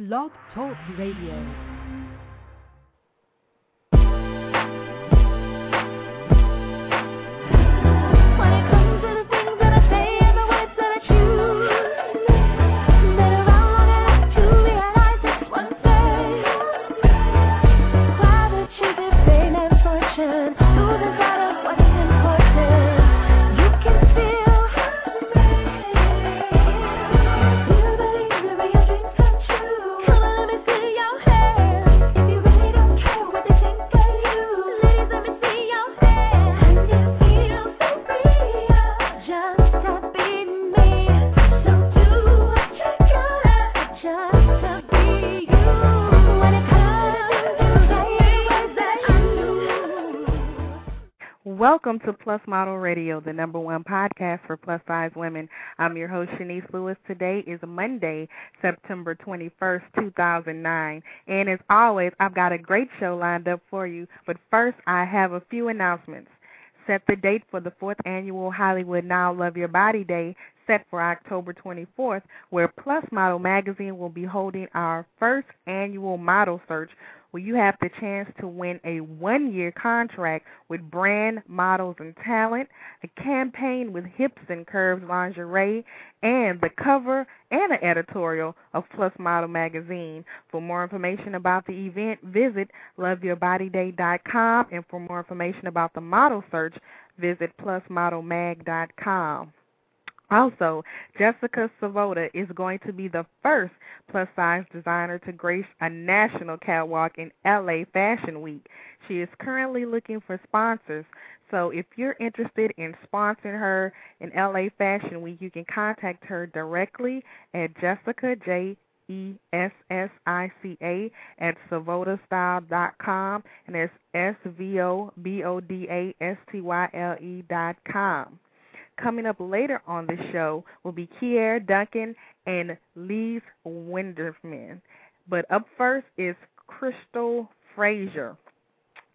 Blog Talk Radio. Welcome to Plus Model Radio, the number one podcast for plus size women. I'm your host, Chenese Lewis. Today is Monday, September 21st, 2009. And as always, I've got a great show lined up for you. But first, I have a few announcements. Set the date for the fourth annual Hollywood Now Love Your Body Day, set for October 24th, where Plus Model Magazine will be holding our first annual model search where you have the chance to win a one year contract with brand, models, and talent, a campaign with Hips and Curves lingerie, and the cover and an editorial of Plus Model Magazine. For more information about the event, visit loveyourbodyday.com, and for more information about the model search, visit plusmodelmag.com. Also, Jessica Svoboda is going to be the first plus size designer to grace a national catwalk in LA Fashion Week. She is currently looking for sponsors. So if you're interested in sponsoring her in LA Fashion Week, you can contact her directly at Jessica J E S S I C A at svobodastyle.com and that's S V O B O D A S T Y L E dot com. Coming up later on the show will be Keir Duncan and Liis Windischmann. But up first is Qristyl Frazier.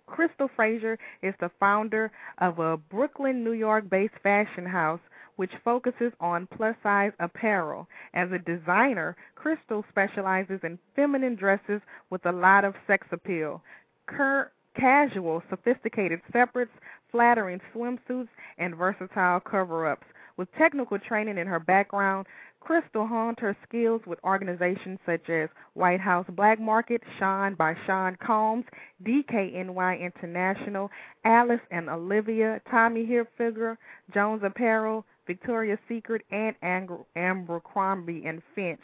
Qristyl Frazier is the founder of a Brooklyn, New York based fashion house which focuses on plus size apparel. As a designer, Qristyl specializes in feminine dresses with a lot of sex appeal. Cur- casual, sophisticated separates, flattering swimsuits, and versatile cover ups. With technical training in her background, Qristyl honed her skills with organizations such as White House Black Market, Sean by Sean Combs, DKNY International, Alice and Olivia, Tommy Hilfiger, Jones Apparel, Victoria's Secret, and Abercrombie and Fitch.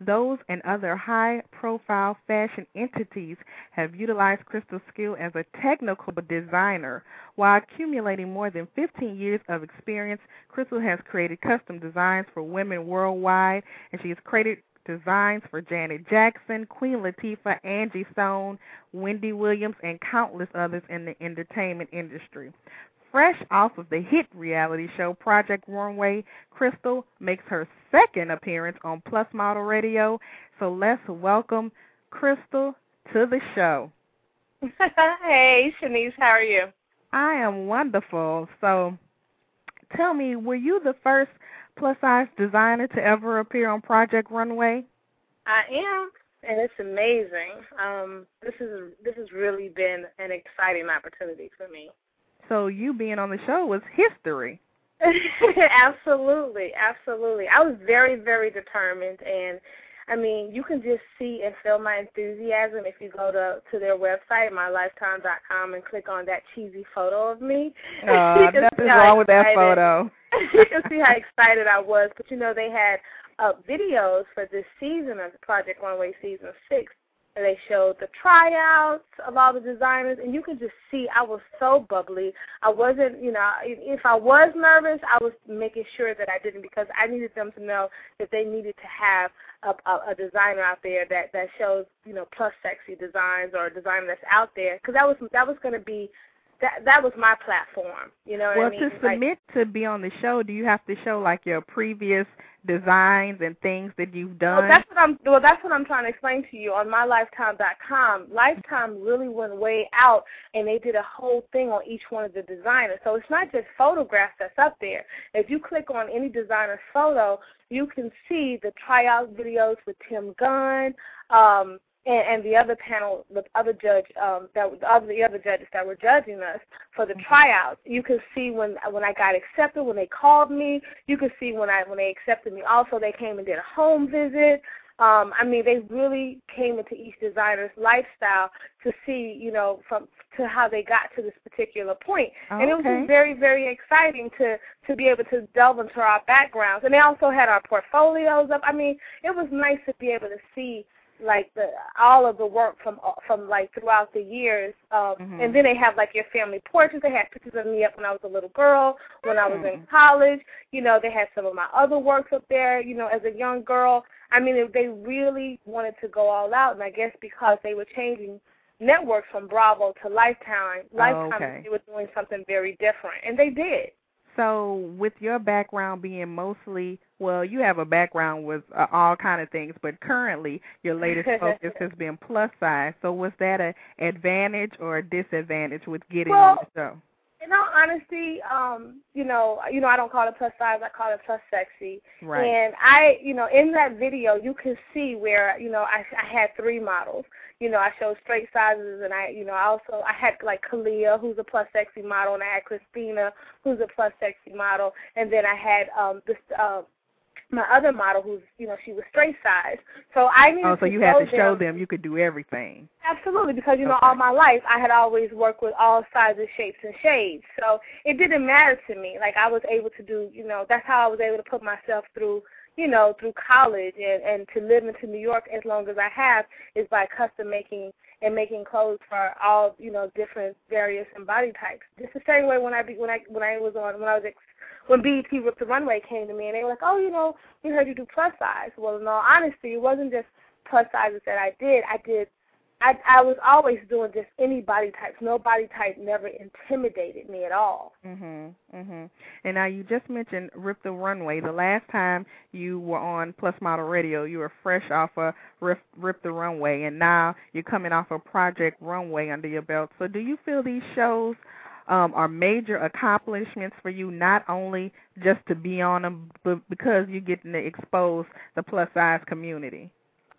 Those and other high profile fashion entities have utilized Qristyl's skill as a technical designer. While accumulating more than 15 years of experience, Qristyl has created custom designs for women worldwide, and she has created designs for Janet Jackson, Queen Latifah, Angie Stone, Wendy Williams, and countless others in the entertainment industry. Fresh off of the hit reality show Project Runway, Qristyl makes her second appearance on Plus Model Radio. So let's welcome Qristyl to the show. hey, Chenese, how are you? I am wonderful. So tell me, were you the first plus size designer to ever appear on Project Runway? I am, and it's amazing. Um, this is this has really been an exciting opportunity for me. So you being on the show was history. absolutely, absolutely. I was very, very determined, and I mean, you can just see and feel my enthusiasm if you go to to their website, mylifetime.com, and click on that cheesy photo of me. Uh, nothing's wrong with that photo. you can see how excited I was. But you know, they had uh, videos for this season of Project Runway season six. And they showed the tryouts of all the designers, and you can just see I was so bubbly. I wasn't, you know, if I was nervous, I was making sure that I didn't because I needed them to know that they needed to have a, a, a designer out there that that shows, you know, plus sexy designs or a designer that's out there because that was that was going to be that that was my platform. You know what well, I mean? to Like- submit to be on the show, do you have to show like your previous designs and things that you've done? Well, that's what I'm. Well, that's what I'm trying to explain to you on mylifetime.com. Lifetime really went way out, and they did a whole thing on each one of the designers. So it's not just photographs that's up there. If you click on any designer's photo, you can see the tryout videos with Tim Gunn. Um, and, and the other panel, the other judge, um, that the other the other judges that were judging us for the tryouts, you can see when when I got accepted, when they called me. You can see when I when they accepted me. Also, they came and did a home visit. Um, I mean, they really came into each designer's lifestyle to see, you know, from to how they got to this particular point. Okay. And it was just very, very exciting to to be able to delve into our backgrounds. And they also had our portfolios up. I mean, it was nice to be able to see like the all of the work from from like throughout the years. Um, Mhm. And then they have like your family portraits. They had pictures of me up when I was a little girl, when I was in Mm. college. You know, they had some of my other works up there. You know, as a young girl. I mean, they really wanted to go all out, and I guess because they were changing networks from Bravo to Lifetime, Lifetime Oh, okay. they were doing something very different, and they did. So, with your background being mostly, well, you have a background with uh, all kind of things, but currently your latest focus has been plus size. So, was that a advantage or a disadvantage with getting on the show? In all honesty, um, you know, you know, I don't call it plus size, I call it plus sexy. Right. And I, you know, in that video, you can see where, you know, I, I had three models. You know, I showed straight sizes, and I, you know, I also I had like Kalia, who's a plus sexy model, and I had Christina, who's a plus sexy model, and then I had um this uh my other model, who's, you know, she was straight size. So I needed Oh, so you had to show them them you could do everything. Absolutely, because you know Okay. all my life I had always worked with all sizes, shapes, and shades. So it didn't matter to me. Like I was able to do, you know, that's how I was able to put myself through, you know, through college and and to live into New York as long as I have is by custom making and making clothes for all, you know, different various and body types. Just the same way when I be when I when I was on when I was ex- when BET Rip the Runway came to me and they were like, oh, you know, we heard you do plus size. Well, in all honesty, it wasn't just plus sizes that I did. I did I I was always doing just any body types. No body type never intimidated me at all. Mhm. Mhm. And now you just mentioned Rip the Runway. The last time you were on Plus Model Radio, you were fresh off of Rip, Rip the Runway, and now you're coming off of Project Runway under your belt. So, do you feel these shows um, are major accomplishments for you, not only just to be on them, but because you're getting to expose the plus size community?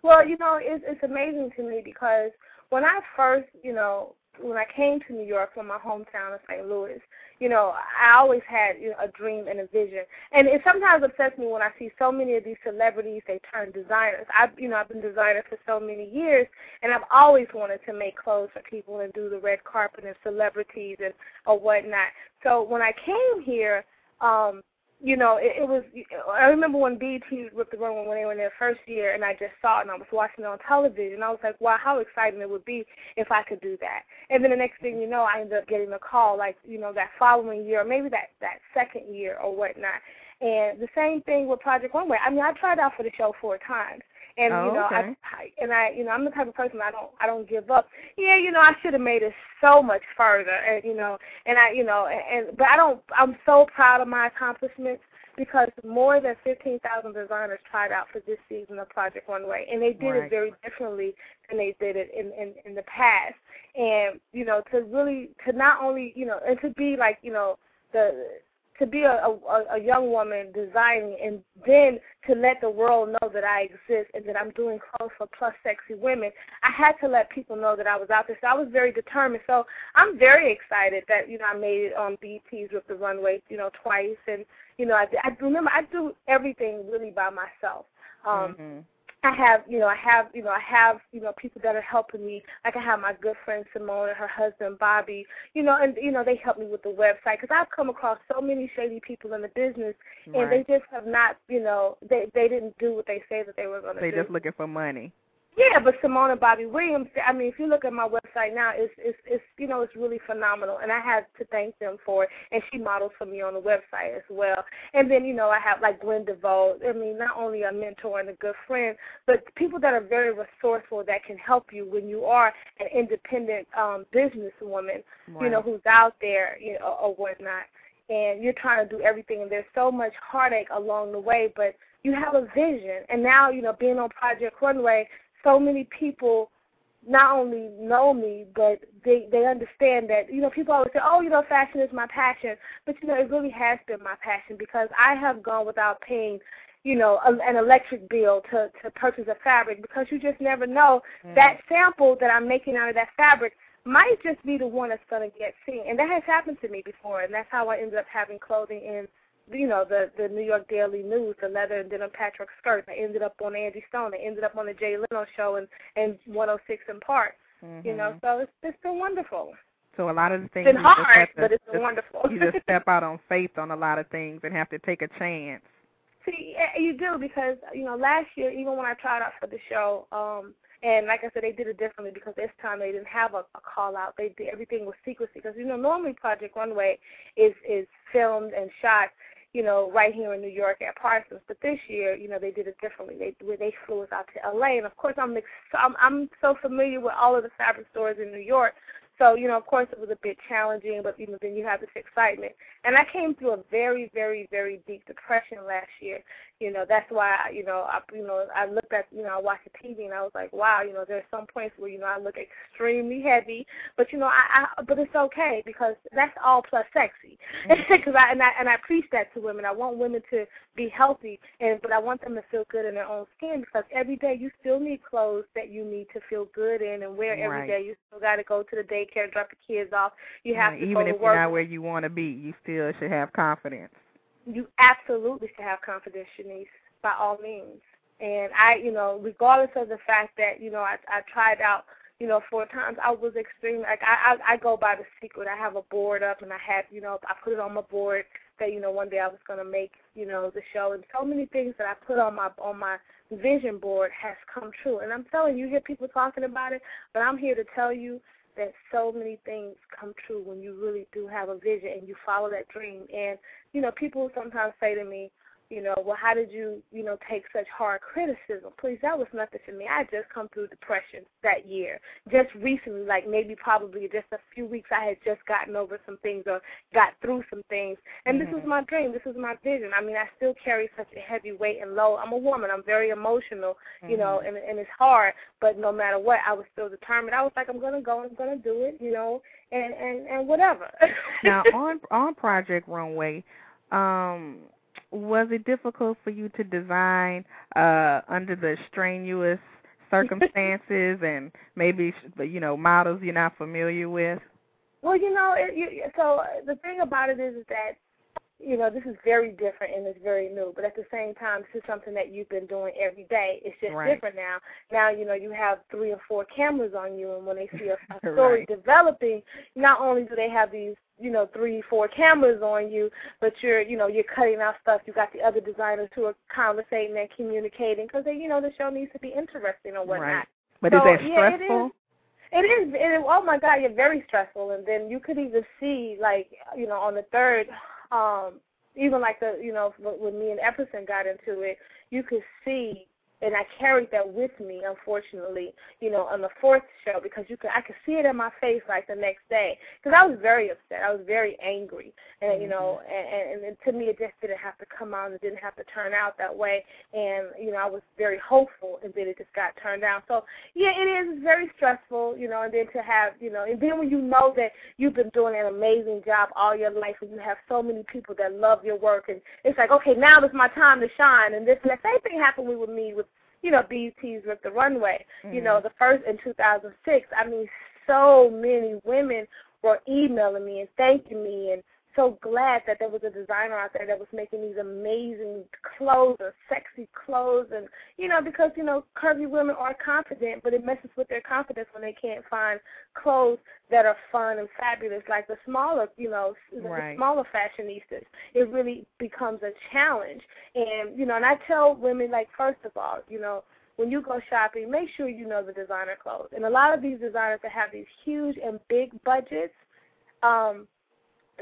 Well, you know, it's it's amazing to me because when I first, you know, when I came to New York from my hometown of St. Louis, you know, I always had you know, a dream and a vision. And it sometimes upsets me when I see so many of these celebrities they turn designers. I've you know, I've been designer for so many years and I've always wanted to make clothes for people and do the red carpet and celebrities and or whatnot. So when I came here, um, you know, it, it was. I remember when BET Rip the Runway when they were in their first year, and I just saw it, and I was watching it on television. I was like, wow, how exciting it would be if I could do that. And then the next thing you know, I ended up getting a call, like you know, that following year, or maybe that that second year or whatnot. And the same thing with Project Runway. I mean, I tried out for the show four times. And Oh, you know, okay. I, I and I, you know, I'm the type of person I don't, I don't give up. Yeah, you know, I should have made it so much further, and you know, and I, you know, and, and but I don't. I'm so proud of my accomplishments because more than 15,000 designers tried out for this season of Project Runway, and they did Right. it very differently than they did it in, in in the past. And you know, to really, to not only, you know, and to be like, you know, the to be a, a, a young woman designing and then to let the world know that I exist and that I'm doing clothes for plus sexy women, I had to let people know that I was out there. So I was very determined. So I'm very excited that, you know, I made it on BET's Rip the Runway, you know, twice. And, you know, I, I remember I do everything really by myself. Um, Mhm. I have, you know, I have, you know, I have, you know, people that are helping me. Like I have my good friend Simone and her husband Bobby, you know, and you know they help me with the website because I've come across so many shady people in the business, and they just have not, you know, they they didn't do what they say that they were going to do. They do. just looking for money. Yeah, but Simone and Bobby Williams. I mean, if you look at my website now, it's it's it's you know it's really phenomenal, and I have to thank them for it. And she models for me on the website as well. And then you know I have like Gwen DeVoe. I mean, not only a mentor and a good friend, but people that are very resourceful that can help you when you are an independent um businesswoman. Right. You know who's out there, you know, or whatnot. And you're trying to do everything, and there's so much heartache along the way, but you have a vision. And now, you know, being on Project Runway, so many people not only know me, but they they understand that you know people always say, oh, you know, fashion is my passion, but you know it really has been my passion because I have gone without paying, you know, a, an electric bill to to purchase a fabric because you just never know. Mm. that sample that I'm making out of that fabric might just be the one that's going to get seen, and that has happened to me before, and that's how I ended up having clothing in you know, the the New York Daily News, the leather and then denim Patrick Skirt. I ended up on Angie Stone. I ended up on the Jay Leno show and and 106 in Park. You know, Mhm. so it's it's been wonderful. So a lot of the things It's been hard, to- but it's been just- wonderful. you just step out on faith on a lot of things and have to take a chance. See, you do because you know last year, even when I tried out for the show, um, and like I said, they did it differently because this time they didn't have a, a call out. They did everything was secrecy because you know normally Project Runway is is filmed and shot, you know, right here in New York at Parsons. But this year, you know, they did it differently. They where they flew us out to L.A. and of course I'm I'm, I'm so familiar with all of the fabric stores in New York. So, you know, of course it was a bit challenging, but you know, then you have this excitement. And I came through a very, very, very deep depression last year. You know, that's why I, you know, I you know, I looked at you know, I watched the TV and I was like, Wow, you know, there's some points where, you know, I look extremely heavy but you know, I, I but it's okay because that's all plus sexy. Mm-hmm. Because I and I and I preach that to women. I want women to be healthy, and but I want them to feel good in their own skin because every day you still need clothes that you need to feel good in and wear every Right. day. You still got to go to the daycare, drop the kids off. You have Right, to even go if to you're not where you want to be, you still should have confidence. You absolutely should have confidence, Chenese, by all means. And I, you know, regardless of the fact that you know I I tried out, you know, four times, I was extremely, Like I I, I go by the secret. I have a board up, and I have, you know, I put it on my board that you know one day I was gonna make, you know, the show, and so many things that I put on my on my vision board has come true. And I'm telling you, you hear people talking about it, but I'm here to tell you that so many things come true when you really do have a vision and you follow that dream. And you know, people sometimes say to me, you know, well, how did you, you know, take such hard criticism? Please, that was nothing to me. I had just come through depression that year. Just recently, like maybe probably just a few weeks, I had just gotten over some things or got through some things. And this is Mhm. my dream. This was my vision. I mean, I still carry such a heavy weight and load. I'm a woman. I'm very emotional, you know, Mhm. and and it's hard. But no matter what, I was still determined. I was like, I'm gonna go. I'm gonna do it, you know, and and and whatever. now on on Project Runway, um, was it difficult for you to design uh under the strenuous circumstances and maybe you know models you're not familiar with? Well, you know, it, you, so the thing about it is, is that you know this is very different and it's very new, but at the same time, this is something that you've been doing every day. It's just Right. different now. Now, you know, you have three or four cameras on you, and when they see a, a story Right. developing, not only do they have these you know three four cameras on you but you're you know you're cutting out stuff you got the other designers who are conversating and communicating because they you know the show needs to be interesting or whatnot Right. But So, is that yeah, stressful? is. It is. It is. Oh my God, you're very stressful. And then you could even see, like, you know, on the third, um, even like the, you know, when me and Epperson got into it, you could see, and I carried that with me, unfortunately, you know, on the fourth show because you could, I could see it in my face like the next day because I was very upset. I was very angry, and you know, mm-hmm. and, and, and to me, it just didn't have to come out. It didn't have to turn out that way. And you know, I was very hopeful, and then it just got turned down. So yeah, it is very stressful, you know, and then to have, you know, and then when you know that you've been doing an amazing job all your life and you have so many people that love your work and it's like, okay, now is my time to shine and this and that same thing happened with me with, you know, BET's Rip the Runway. You know, mm-hmm. the first in two thousand six, I mean, so many women were emailing me and thanking me and so glad that there was a designer out there that was making these amazing clothes or sexy clothes and you know because you know curvy women are confident but it messes with their confidence when they can't find clothes that are fun and fabulous like the smaller you know Right. the smaller fashionistas it really becomes a challenge and you know and I tell women like first of all you know when you go shopping, make sure you know the designer clothes. And a lot of these designers that have these huge and big budgets, um,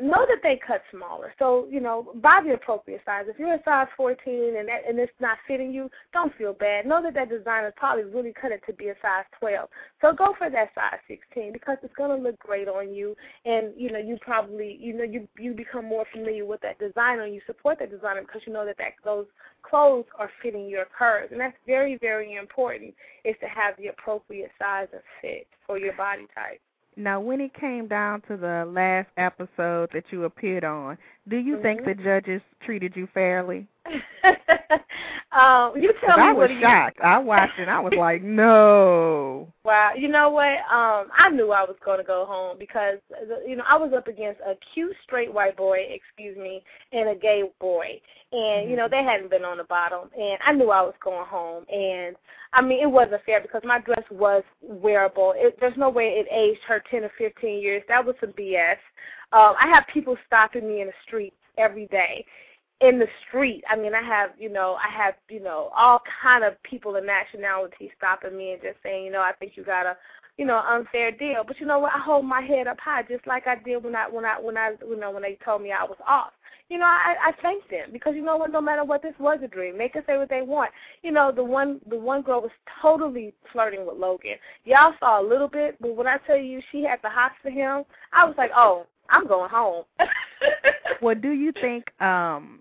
know that they cut smaller. So, you know, buy the appropriate size. If you're a size 14 and that, and it's not fitting you, don't feel bad. Know that that designer probably really cut it to be a size 12. So go for that size 16 because it's going to look great on you and, you know, you probably, you know, you you become more familiar with that designer and you support that designer because you know that, that those clothes are fitting your curves. And that's very, very important is to have the appropriate size and fit for your body type. Now, when it came down to the last episode that you appeared on, do you think Mhm. the judges treated you fairly? um, you tell me I what was do you shocked. I watched it. and I was like, no. Wow, you know what? Um, I knew I was going to go home because you know I was up against a cute straight white boy, excuse me, and a gay boy, and you know they hadn't been on the bottom, and I knew I was going home, and I mean it wasn't fair because my dress was wearable. It, there's no way it aged her ten or fifteen years. That was some BS. Um, I have people stopping me in the street every day in the street. I mean, I have, you know, I have, you know, all kind of people and nationalities stopping me and just saying, you know, I think you got a, you know, unfair deal. But you know what? I hold my head up high, just like I did when I, when I, when I, you know, when they told me I was off. You know, I, I thanked them because you know what? No matter what, this was a dream. They can say what they want. You know, the one, the one girl was totally flirting with Logan. Y'all saw a little bit, but when I tell you she had the hots for him, I was like, oh, I'm going home. Well, do you think um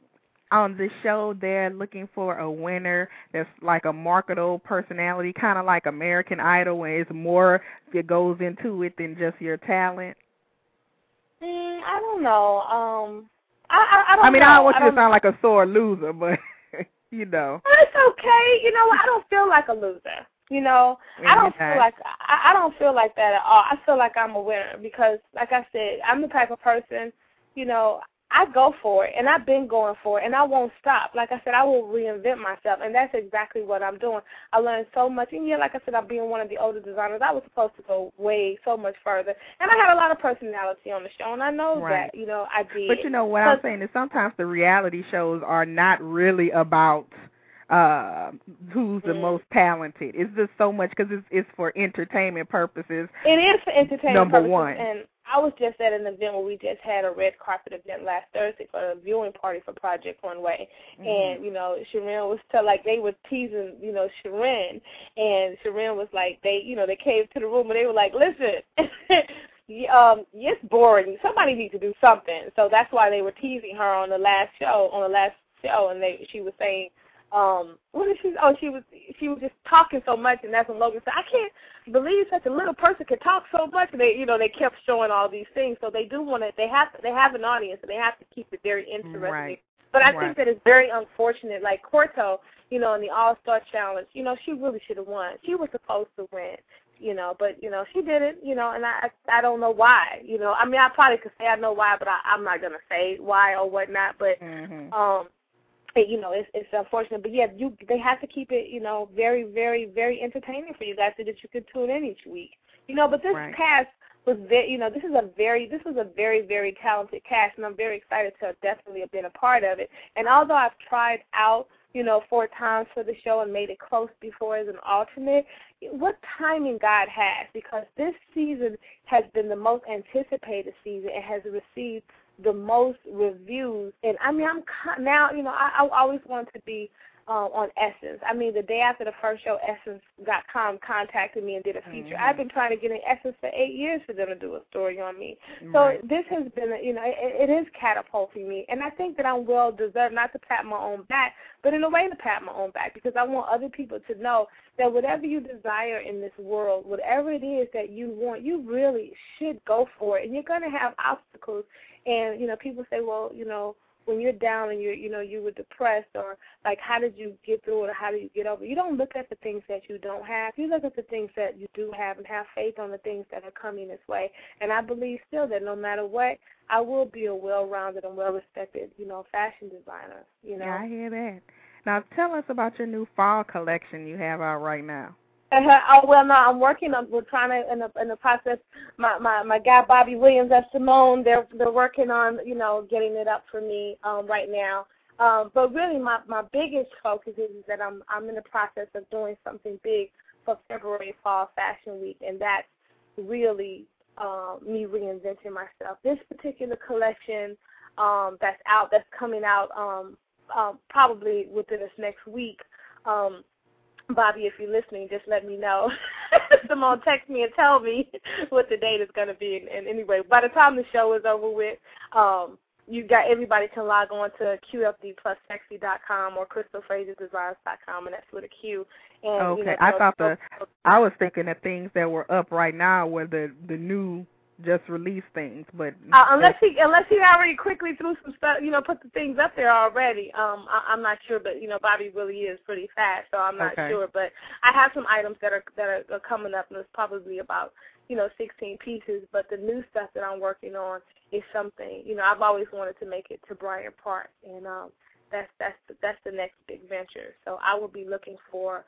on the show they're looking for a winner that's like a marketable personality, kind of like American Idol, where it's more that goes into it than just your talent? Mm, I don't know. Um, I I, I don't I mean, know. I don't want you to don't sound like a sore loser, but you know. It's okay. You know. I don't feel like a loser. You know, I don't feel like I, I don't feel like that at all. I feel like I'm a winner because, like I said, I'm the type of person. You know, I go for it, and I've been going for it, and I won't stop. Like I said, I will reinvent myself, and that's exactly what I'm doing. I learned so much, and yeah, like I said, I'm being one of the older designers. I was supposed to go way so much further, and I had a lot of personality on the show, and I know Right. that. You know, I did. But you know what I'm saying is sometimes the reality shows are not really about uh who's the Mm. most talented. It's just so much because it's it's for entertainment purposes. It is for entertainment Number purposes, one. and I was just at an event where we just had a red carpet event last Thursday for a viewing party for Project Runway, Mm-hmm. and you know Shirin was tell like they were teasing you know Shirin, and Shirin was like they you know they came to the room and they were like listen. Um, it's boring. Somebody needs to do something. So that's why they were teasing her on the last show. On the last show, and they she was saying, um, what did she? Oh, she was she was just talking so much, and that's when Logan said, "I can't believe such a little person can talk so much." And they, you know, they kept showing all these things. So they do want to. They have they have an audience, and they have to keep it very interesting. Right. But I Right. think that it's very unfortunate. Like Korto, you know, in the All Star Challenge, you know, she really should have won. She was supposed to win, you know, but you know, she didn't, you know, and I I don't know why. You know, I mean, I probably could say I know why, but I, I'm not gonna say why or whatnot. But Mhm. um it, you know it's it's unfortunate but yeah you they have to keep it you know very very very entertaining for you guys so that you can tune in each week you know but this Right. cast was very you know this is a very this was a very very talented cast and i'm very excited to definitely have been a part of it and although i've tried out you know four times for the show and made it close before as an alternate what timing god has because this season has been the most anticipated season and has received the most reviews. And I mean, I'm now, you know, I, I always wanted to be um, on Essence. I mean, the day after the first show, Essence.com contacted me and did a feature. Mhm. I've been trying to get in Essence for eight years for them to do a story on me. So this has been, you know, it, it is catapulting me, and I think that I'm well deserved. Not to pat my own back, but in a way to pat my own back because I want other people to know that whatever you desire in this world, whatever it is that you want, you really should go for it. And you're going to have obstacles, and you know, people say, well, you know. When you're down and you're, you know, you were depressed, or like, how did you get through it, or how do you get over? it? You don't look at the things that you don't have. You look at the things that you do have, and have faith on the things that are coming this way. And I believe still that no matter what, I will be a well-rounded and well-respected, you know, fashion designer. You know. Yeah, I hear that. Now tell us about your new fall collection you have out right now. Uh-huh. Oh well, no, I'm working on. We're trying to in the in the process. My my my guy Bobby Williams at Simone. They're they're working on you know getting it up for me um right now. Um, but really, my my biggest focus is, is that I'm I'm in the process of doing something big for February Fall Fashion Week, and that's really um, me reinventing myself. This particular collection um, that's out, that's coming out um, um, probably within this next week. Um, Bobby, if you're listening, just let me know. Simone, text me and tell me what the date is going to be. And, and anyway, by the time the show is over with, um, you got everybody can log on to qfdplussexy.com or qristylfrazierdesigns.com, and that's with a Q. And, Okay, you know, I thought the I was thinking that things that were up right now were the the new just release things, but Uh, unless he unless he already quickly threw some stuff, you know, put the things up there already. Um, I, I'm not sure, but you know, Bobby really is pretty fast, so I'm not Okay. sure. But I have some items that are that are, are coming up, and it's probably about you know 16 pieces. But the new stuff that I'm working on is something you know I've always wanted to make it to Bryant Park, and um, that's that's the, that's the next big venture. So I will be looking for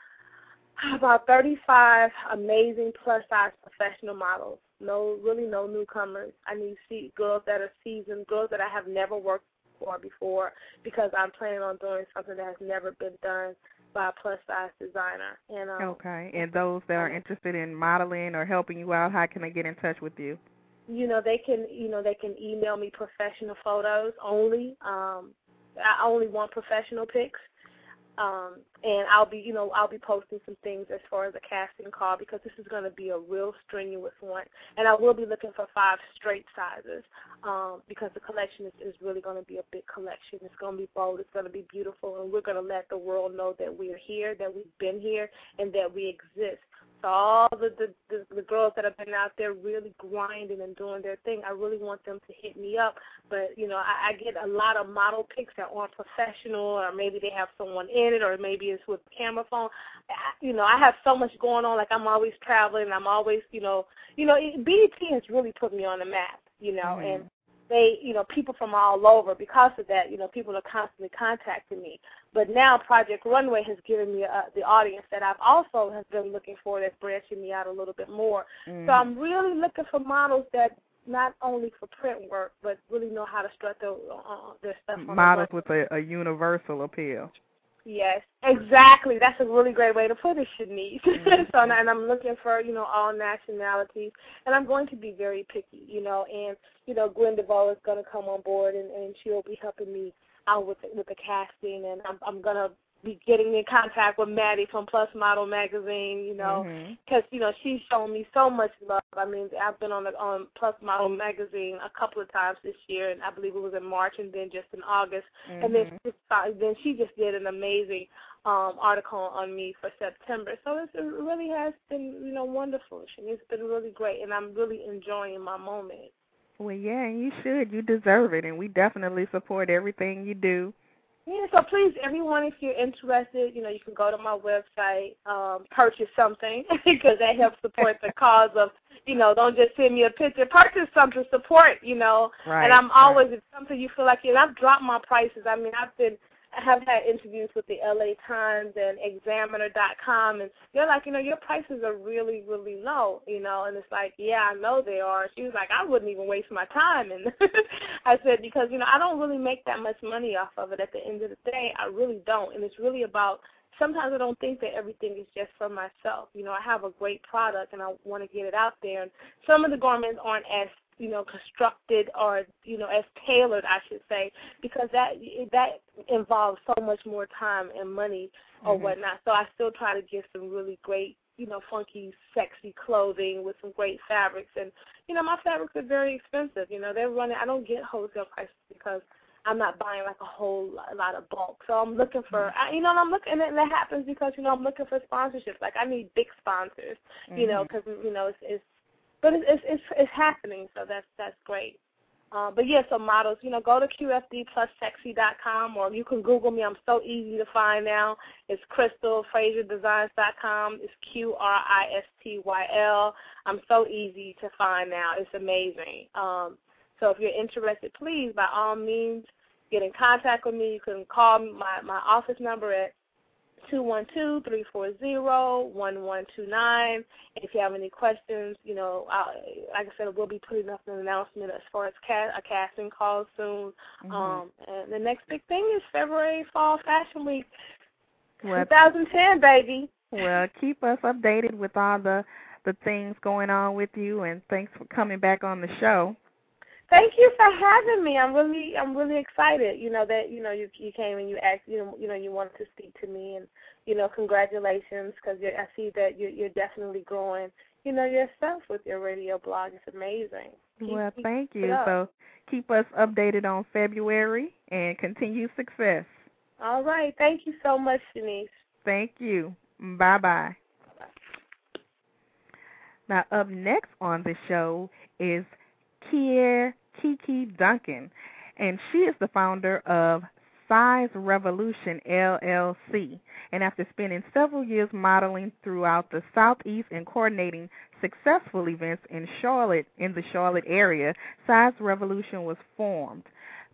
about 35 amazing plus size professional models. No, really no newcomers. I need see girls that are seasoned, girls that I have never worked for before, because I'm planning on doing something that has never been done by a plus size designer. And um, Okay, and those that are interested in modeling or helping you out, how can they get in touch with you? you know they can you know they can email me professional photos only um i only want professional pics um and i'll be you know i'll be posting some things as far as the casting call because this is going to be a real strenuous one. And i will be looking for five straight sizes um because the collection is, is really going to be a big collection. It's going to be bold. It's going to be beautiful. And we're going to let the world know that we're here that we've been here and that we exist so all the, the the the girls that have been out there really grinding and doing their thing, I really want them to hit me up. But you know, I, I get a lot of model pics that aren't professional, or maybe they have someone in it, or maybe it's with a camera phone. I, you know, I have so much going on. Like I'm always traveling. I'm always, you know, you know, it, BET has really put me on the map. You know, Mhm. and they, you know, people from all over because of that. You know, people are constantly contacting me. But now Project Runway has given me uh, the audience that I've also have been looking for that's branching me out a little bit more. Mhm. So I'm really looking for models that not only for print work, but really know how to strut their, uh, their stuff the models runway. with a, a universal appeal. Yes, exactly. That's a really great way to put it, Chenese. Mhm. so, and I'm looking for, you know, all nationalities, and I'm going to be very picky, you know, and, you know, Gwen DeVoe is going to come on board, and, and she'll be helping me out with the, with the casting, and I'm, I'm going to be getting in contact with Maddie from Plus Model Magazine, you know, because you know she's shown me so much love. I mean, I've been on the on Plus Model magazine a couple of times this year, and I believe it was in March, and then just in August, and then Mhm. she just, then she just did an amazing um article on me for September. So it's, it really has been you know wonderful. It's been really great, and I'm really enjoying my moment. Well, yeah, and you should. You deserve it, and we definitely support everything you do. Yeah, so please, everyone, if you're interested, you know, you can go to my website, um, purchase something because that helps support the cause of, you know, don't just send me a picture. Purchase something, support, you know. Right. and I'm right. always if something you feel like, and I've dropped my prices. I mean, I've been, I have had interviews with the LA Times and Examiner.com, and they're like, you know, your prices are really, really low, you know. And it's like, yeah, I know they are. She was like, I wouldn't even waste my time, and I said because you know I don't really make that much money off of it. At the end of the day, I really don't, and it's really about. Sometimes I don't think that everything is just for myself. You know, I have a great product and I want to get it out there. And some of the garments aren't as you know constructed or you know as tailored, I should say, because that that involves so much more time and money or Mhm. whatnot. So I still try to get some really great, you know, funky, sexy clothing with some great fabrics. And you know, my fabrics are very expensive. You know, they're running. I don't get wholesale prices because I'm not buying like a whole lot- of bulk. So I'm looking for, I, you know, and I'm looking, and that happens because you know I'm looking for sponsorships. Like I need big sponsors, you know, Mhm. because you know it's, it's but it's, it's it's it's happening. So that's that's great. Uh, but yeah, so models, you know, go to qfdplussexy.com or you can Google me. I'm so easy to find now. It's qristylfrazierdesigns.com. It's Q R I S T Y L. I'm so easy to find now. It's amazing. Um, so if you're interested, please, by all means, get in contact with me. You can call my my office number at two one two three four zero one one two nine. If you have any questions, you know, i like I said, we'll be putting up an announcement as far as ca- a casting call soon. Mhm. Um, and the next big thing is February Fall Fashion Week, Well, 2010, baby. well, keep us updated with all the the things going on with you, and thanks for coming back on the show. Thank you for having me. I'm really, I'm really excited. You know that you know you you came and you asked, you know, you know you wanted to speak to me, and you know congratulations because I see that you're you're definitely growing. You know yourself with your radio blog. It's amazing. Keep- well, thank you. So keep us updated on February and continued success. All right. Thank you so much, Chenese. Thank you. Bye bye. Now, up next on the show is Keir KeKe Duncan, and she is the founder of Size Revolution LLC. And after spending several years modeling throughout the Southeast and coordinating successful events in Charlotte, in the Charlotte area, Size Revolution was formed.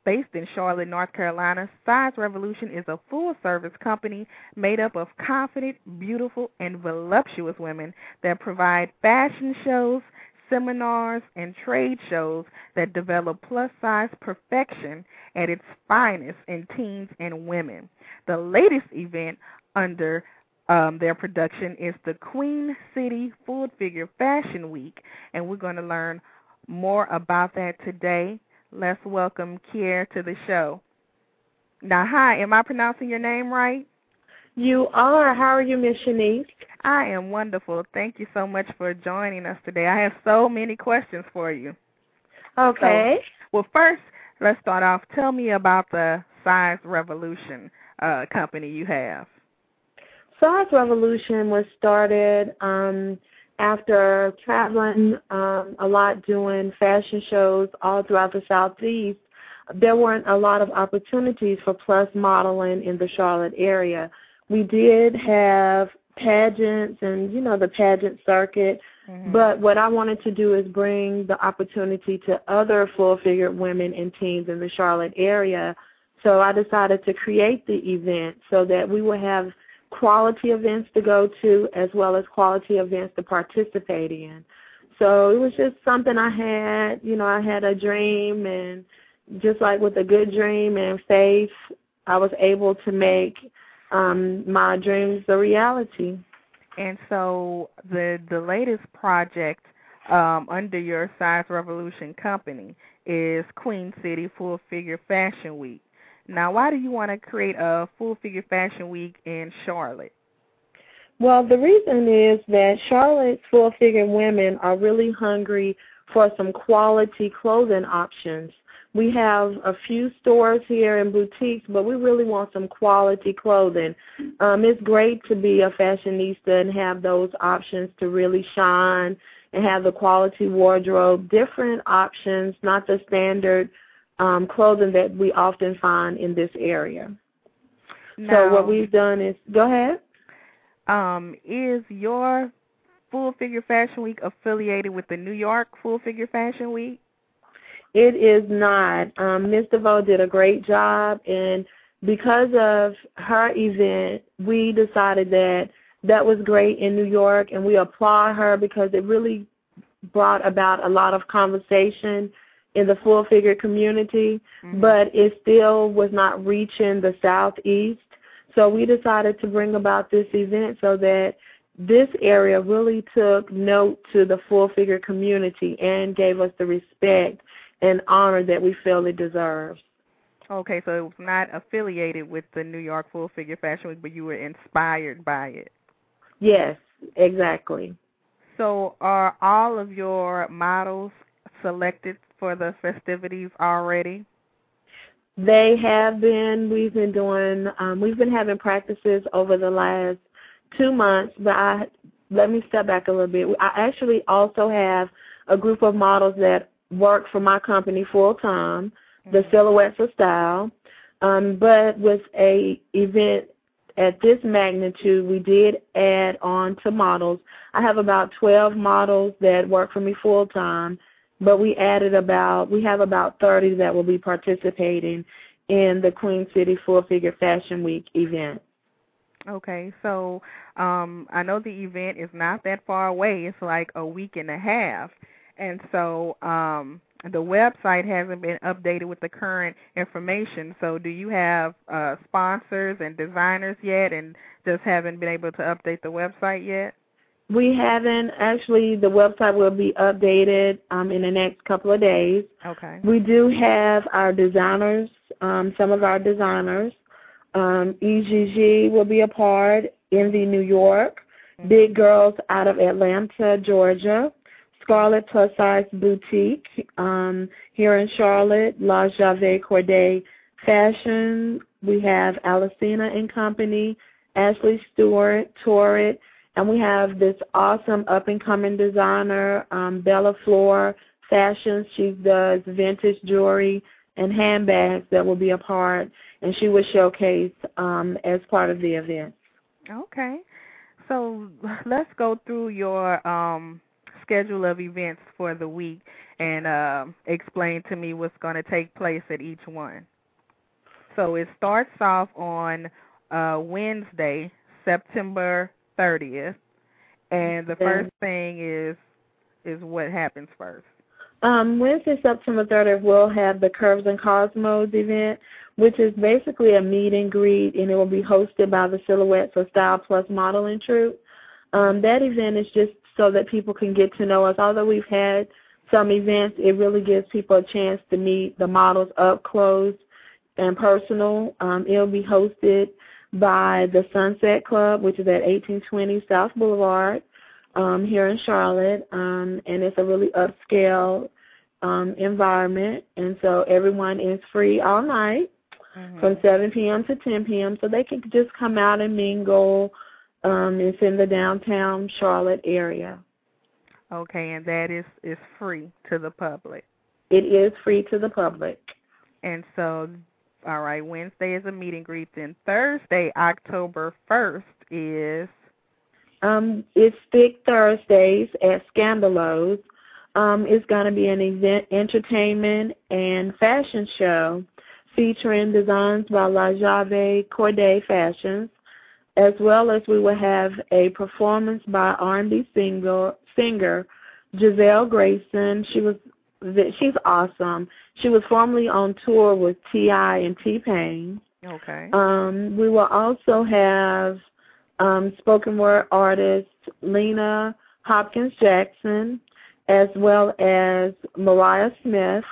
Based in Charlotte, North Carolina, Size Revolution is a full service company made up of confident, beautiful, and voluptuous women that provide fashion shows, seminars, and trade shows that develop plus size perfection at its finest in teens and women. The latest event under um, their production is the Queen City Full Figure Fashion Week, and we're going to learn more about that today. Let's welcome Keir to the show. Now, hi, am I pronouncing your name right? You are. How are you, Miss Chenese? I am wonderful. Thank you so much for joining us today. I have so many questions for you. Okay. Well, first, let's start off. Tell me about the Size Revolution uh, company you have. Size Revolution was started um, after traveling um, a lot, doing fashion shows all throughout the Southeast. There weren't a lot of opportunities for plus modeling in the Charlotte area. We did have pageants and you know the pageant circuit, Mhm. but what I wanted to do is bring the opportunity to other full figured women and teens in the Charlotte area. So I decided to create the event so that we would have quality events to go to as well as quality events to participate in. So it was just something I had, you know, I had a dream and just like with a good dream and faith, I was able to make um my dreams a reality. And so the the latest project um, under your Size Revolution company is Queen City Full Figure Fashion Week. Now, why do you want to create a full figure fashion week in Charlotte? Well, the reason is that Charlotte's full figure women are really hungry for some quality clothing options. We have a few stores here and boutiques, but we really want some quality clothing. Um, it's great to be a fashionista and have those options to really shine and have the quality wardrobe, different options, not the standard um, clothing that we often find in this area. so what we've done is go ahead. um, is your Full Figure Fashion Week affiliated with the New York Full Figure Fashion Week? It is not. Um, Ms. DeVoe did a great job, and because of her event, we decided that that was great in New York, and we applaud her because it really brought about a lot of conversation in the full figure community, Mhm. but it still was not reaching the southeast. So we decided to bring about this event so that this area really took note to the full figure community and gave us the respect and honor that we feel it deserves. Okay, so it was not affiliated with the New York Full Figure Fashion Week, but you were inspired by it. Yes, exactly. So, are all of your models selected for the festivities already? They have been. We've been doing. Um, we've been having practices over the last two months. But I let me step back a little bit. I actually also have a group of models that work for my company full time. The silhouettes of style. Um, but with a event at this magnitude, we did add on to models. I have about 12 models that work for me full time, but we added about, we have about 30 that will be participating in the Queen City Full Figure Fashion Week event. Okay, so um, I know the event is not that far away. It's like a week and a half, and so um, the website hasn't been updated with the current information. So, do you have uh, sponsors and designers yet, and just haven't been able to update the website yet? We haven't actually. The website will be updated um, in the next couple of days. Okay. We do have our designers, um, some of our designers. Um, EGG will be a part. Envy New York. Big Girls out of Atlanta, Georgia. Scarlet Plus Size Boutique um, here in Charlotte. La Jave Corday Fashion. We have Alicina and Company. Ashley Stewart, Torrid. And we have this awesome up and coming designer, um, Bella Flor Fashions. She does vintage jewelry and handbags that will be a part, and she will showcase um, as part of the event. Okay. So let's go through your um, schedule of events for the week and uh, explain to me what's going to take place at each one. So it starts off on uh, Wednesday, September 30th, and the first thing is is what happens first. Um, Wednesday, September 30th, we'll have the Curves and Cosmos event, which is basically a meet and greet, and it will be hosted by the Silhouettes of Style Plus Modeling Troupe. Um, that event is just so that people can get to know us. Although we've had some events, it really gives people a chance to meet the models up close and personal. Um, it'll be hosted by the Sunset Club, which is at 1820 South Boulevard um, here in Charlotte, um, and it's a really upscale um, environment. And so everyone is free all night from 7 p.m. to 10 p.m. So they can just come out and mingle. Um, it's in the downtown Charlotte area. Okay, and that is is free to the public. It is free to the public. And so, all right, Wednesday is a meet and greet. Then Thursday, October 1st, is Um, it's Thick Thursdays at Scandalos. Um, it's going to be an event, entertainment, and fashion show featuring designs by La Jave Corday Fashions, as well as we will have a performance by R&B singer, singer Giselle Grayson. She was she's awesome. She was formerly on tour with T.I. and T-Pain. okay. Um, we will also have um, spoken word artist Lena Hopkins Jackson, as well as Mariah Smith.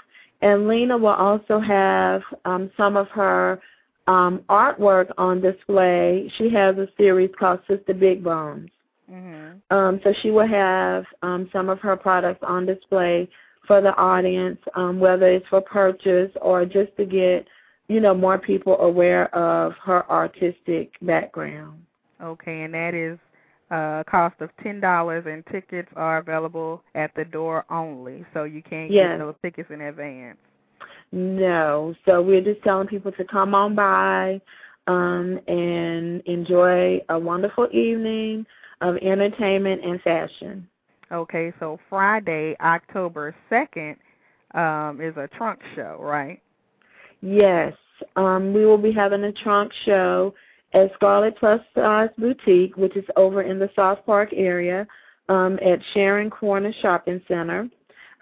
And Lena will also have um, some of her um, artwork on display. She has a series called Sister Big Bones. mhm. Um, so she will have um, some of her products on display for the audience, um, whether it's for purchase or just to get, you know, more people aware of her artistic background. Okay, and that is uh cost of ten dollars and tickets are available at the door only. So you can't Yes. get those tickets in advance. No, so we're just telling people to come on by um, and enjoy a wonderful evening of entertainment and fashion. Okay, so Friday, October second, um, is a trunk show, right? Yes, um, we will be having a trunk show at Scarlet Plus Size Boutique, which is over in the South Park area um, at Sharon Corner Shopping Center.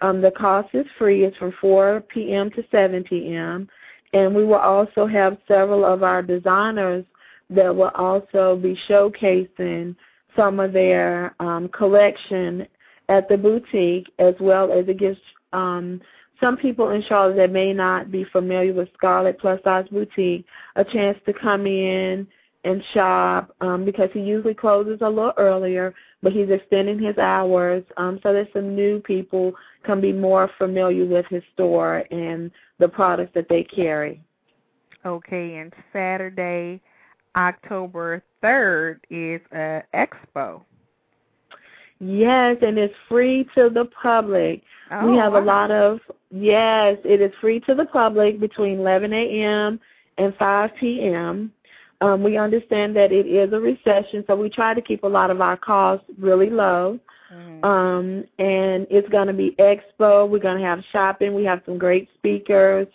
Um, the cost is free. It's from 4 p.m. to 7 p.m. And we will also have several of our designers that will also be showcasing some of their um, collection at the boutique, as well as it gives um, some people in Charlotte that may not be familiar with Scarlet Plus Size Boutique a chance to come in and shop um, because he usually closes a little earlier, but he's extending his hours um, so that some new people can be more familiar with his store and the products that they carry. Okay, and Saturday, October third is a expo. Yes, and it's free to the public. Oh, we have wow. a lot of yes, it is free to the public between 11 a.m. and 5 p.m. Um, we understand that it is a recession, so we try to keep a lot of our costs really low. Mhm. Um, and it's going to be expo. We're going to have shopping. We have some great speakers.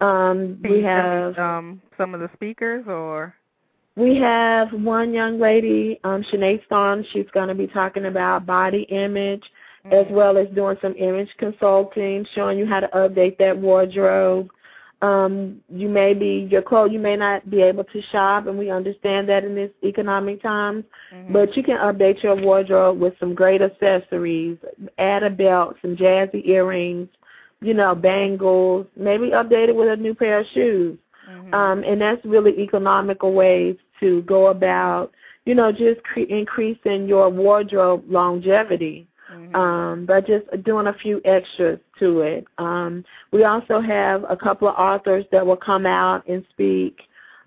Um, we you tell me, have um some of the speakers or We have one young lady, um, Shanae Storm. She's going to be talking about body image as well as doing some image consulting, showing you how to update that wardrobe. Um, you may be your clothes. You may not be able to shop, and we understand that in this economic times. Mhm. But you can update your wardrobe with some great accessories. Add a belt, some jazzy earrings, you know, bangles. Maybe update it with a new pair of shoes. Mhm. Um, and that's really economical ways to go about, you know, just cre- increasing your wardrobe longevity. Um, by just doing a few extras to it. Um, we also have a couple of authors that will come out and speak,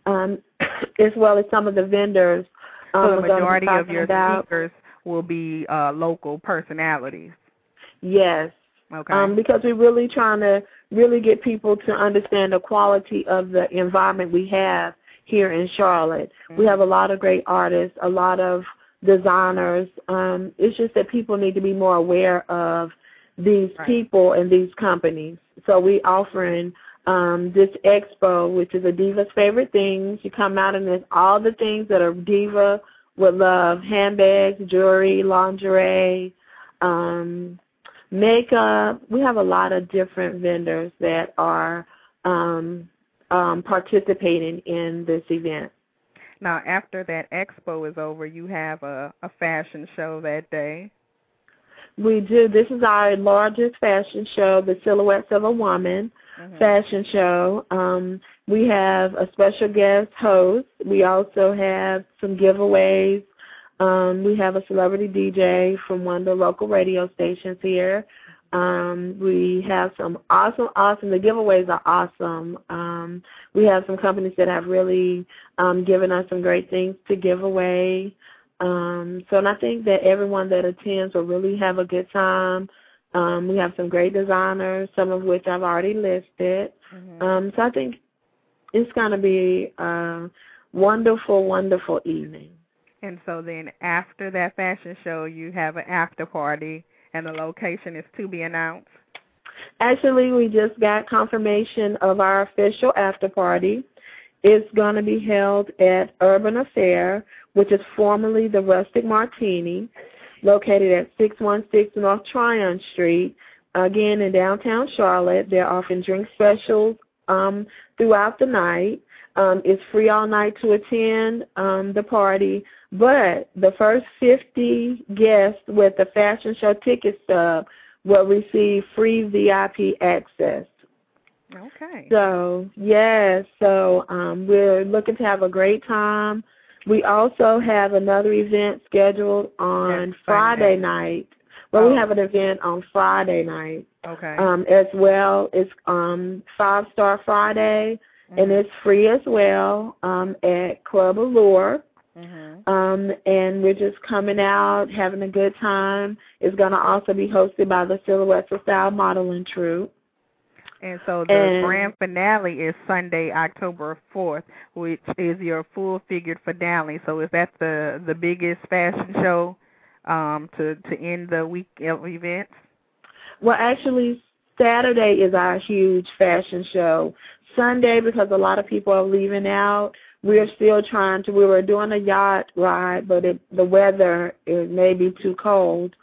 um, as well as some of the vendors. Um, so the we're gonna be majority of your about, speakers will be uh, local personalities. Yes, Okay. um, because we're really trying to really get people to understand the quality of the environment we have here in Charlotte. We Mhm. have a lot of great artists, a lot of designers. Um, it's just that people need to be more aware of these Right. people and these companies. So we offering um, this expo, which is a diva's favorite things. You come out and there's all the things that a diva would love: handbags, jewelry, lingerie, um, makeup. We have a lot of different vendors that are um, um, participating in this event. Now, after that expo is over, you have a, a fashion show that day. We do. This is our largest fashion show, the Silhouettes of a Woman Mhm. fashion show. Um, we have a special guest host. We also have some giveaways. Um, we have a celebrity DJ from one of the local radio stations here. Um, we have some awesome, awesome. The giveaways are awesome. Um, we have some companies that have really um, given us some great things to give away. Um, so, and I think that everyone that attends will really have a good time. Um, we have some great designers, some of which I've already listed. Mhm. Um, so I think it's going to be a wonderful, wonderful evening. And so then after that fashion show, you have an after party, and the location is to be announced. Actually, we just got confirmation of our official after party. It's going to be held at Urban Affair, which is formerly the Rustic Martini, located at 616 North Tryon Street. Again, in downtown Charlotte, they're offering drink specials um, throughout the night. Um, it's free all night to attend um, the party, but the first 50 guests with the fashion show ticket stub will receive free VIP access. Okay. So, yes, so um, we're looking to have a great time. We also have another event scheduled on Next Friday Sunday. night. Well, we Oh. have an event on Friday night Okay. um, as well. It's um, Five Star Friday, and Mhm. it's free as well um, at Club Allure. Mhm. Um, and we're just coming out, having a good time. It's going to also be hosted by the Silhouettes of Style Modeling Troupe. And so the And- grand finale is Sunday, October fourth, which is your full figured finale. So is that the the biggest fashion show um to to end the week of events? Well, actually, Saturday is our huge fashion show. Sunday, because a lot of people are leaving out, we're still trying to. We were doing a yacht ride, but it, the weather is maybe too cold,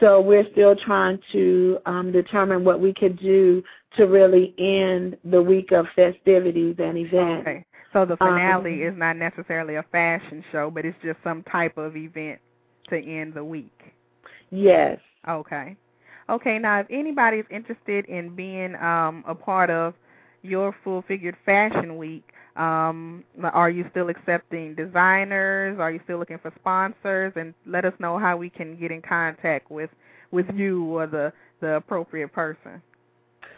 so we're still trying to um, determine what we could do to really end the week of festivities and events. Okay. So the Um, finale is not necessarily a fashion show, but it's just some type of event to end the week. Yes. Okay. Okay, now if anybody's interested in being um a part of your full figured fashion week, um are you still accepting designers? Are you still looking for sponsors? And let us know how we can get in contact with with you or the the appropriate person.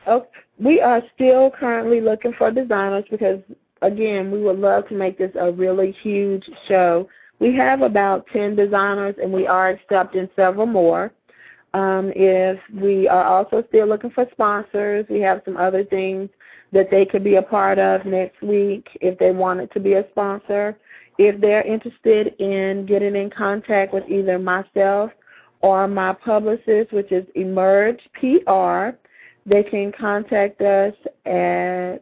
Oh, we are still currently looking for designers because, again, we would love to make this a really huge show. We have about 10 designers and we are accepting several more. Um, if we are also still looking for sponsors, we have some other things that they could be a part of next week if they wanted to be a sponsor. If they're interested in getting in contact with either myself or my publicist, which is Emerge PR, they can contact us at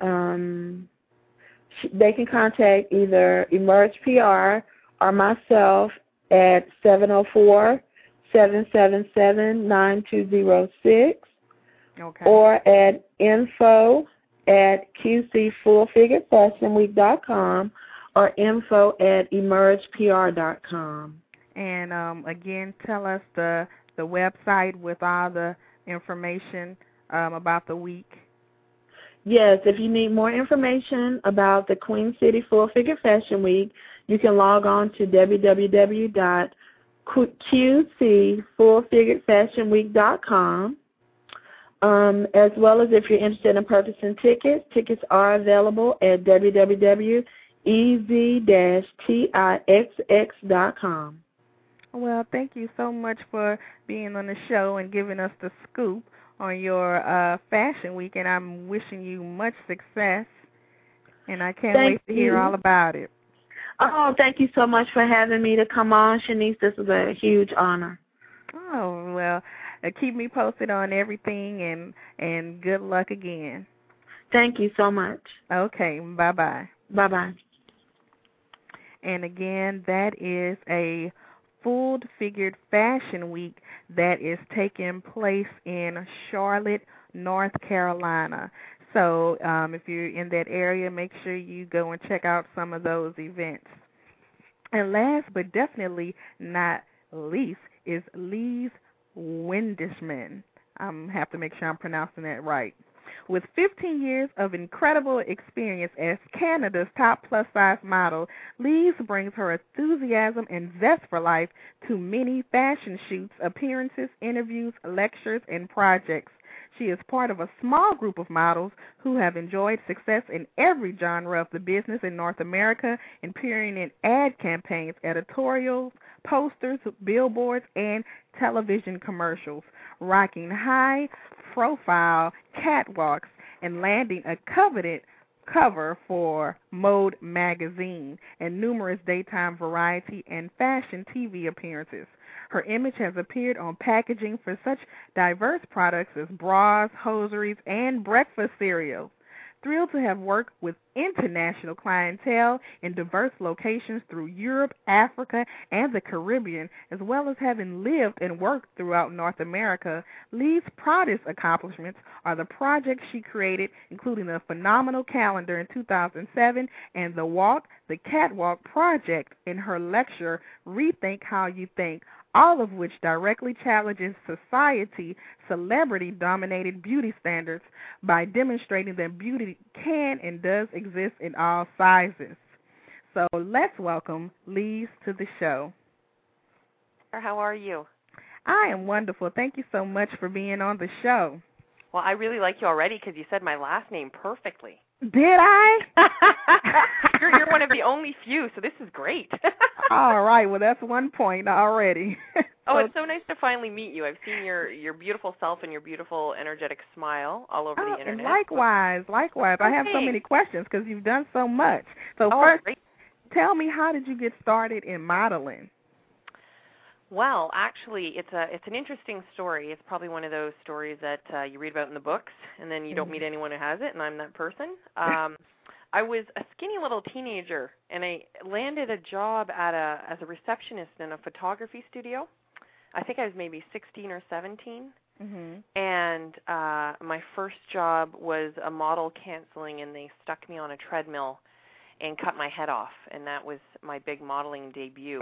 um, they can contact either Emerge PR or myself at 704 777 9206 Okay. or at info at qcfullfiguredfashionweek.com or info at emergepr.com. and um, again, tell us the the website with all the information um, about the week. Yes, if you need more information about the Queen City Full Figure Fashion Week, you can log on to www.qcfullfiguredfashionweek.com. Um, as well as if you're interested in purchasing tickets, tickets are available at www.ez-tixx.com. Well, thank you so much for being on the show and giving us the scoop on your uh, fashion week, and I'm wishing you much success. And I can't Thank wait to hear you. all about it. Oh, thank you so much for having me to come on, Chenese. This is a huge honor. Oh well, uh, keep me posted on everything, and and good luck again. Thank you so much. Okay, bye bye. Bye bye. And again, that is a full figured fashion week that is taking place in Charlotte, North Carolina. So um, if you're in that area, make sure you go and check out some of those events. And last but definitely not least is Liis Windischmann. I have to make sure I'm pronouncing that right. With 15 years of incredible experience as Canada's top plus size model, Liis brings her enthusiasm and zest for life to many fashion shoots, appearances, interviews, lectures, and projects. She is part of a small group of models who have enjoyed success in every genre of the business in North America, appearing in ad campaigns, editorials, posters, billboards, and television commercials, rocking high profile catwalks and landing a coveted cover for Mode magazine and numerous daytime variety and fashion TV appearances. Her image has appeared on packaging for such diverse products as bras, hosieries, and breakfast cereals. Thrilled to have worked with international clientele in diverse locations through Europe, Africa, and the Caribbean, as well as having lived and worked throughout North America, Lee's proudest accomplishments are the projects she created, including the phenomenal calendar in 2007 and the Walk, the Catwalk project in her lecture, Rethink How You Think, all of which directly challenges society celebrity dominated beauty standards by demonstrating that beauty can and does exist in all sizes. So let's welcome Liis to the show. How are you? I am wonderful. Thank you so much for being on the show. Well, I really like you already because you said my last name perfectly. Did I? you're, you're one of the only few, so this is great. All right. Well, that's one point already. oh, it's so nice to finally meet you. I've seen your your beautiful self and your beautiful energetic smile all over Oh, the and internet. likewise, likewise. I have so many questions because you've done so much. So Oh, first, great. tell me, how did you get started in modeling? Well, actually, it's a it's an interesting story. It's probably one of those stories that uh, you read about in the books, and then you don't meet anyone who has it. And I'm that person. Um, I was a skinny little teenager, and I landed a job at a as a receptionist in a photography studio. I think I was maybe 16 or 17, Mhm. and uh, my first job was a model canceling, and they stuck me on a treadmill and cut my head off, and that was my big modeling debut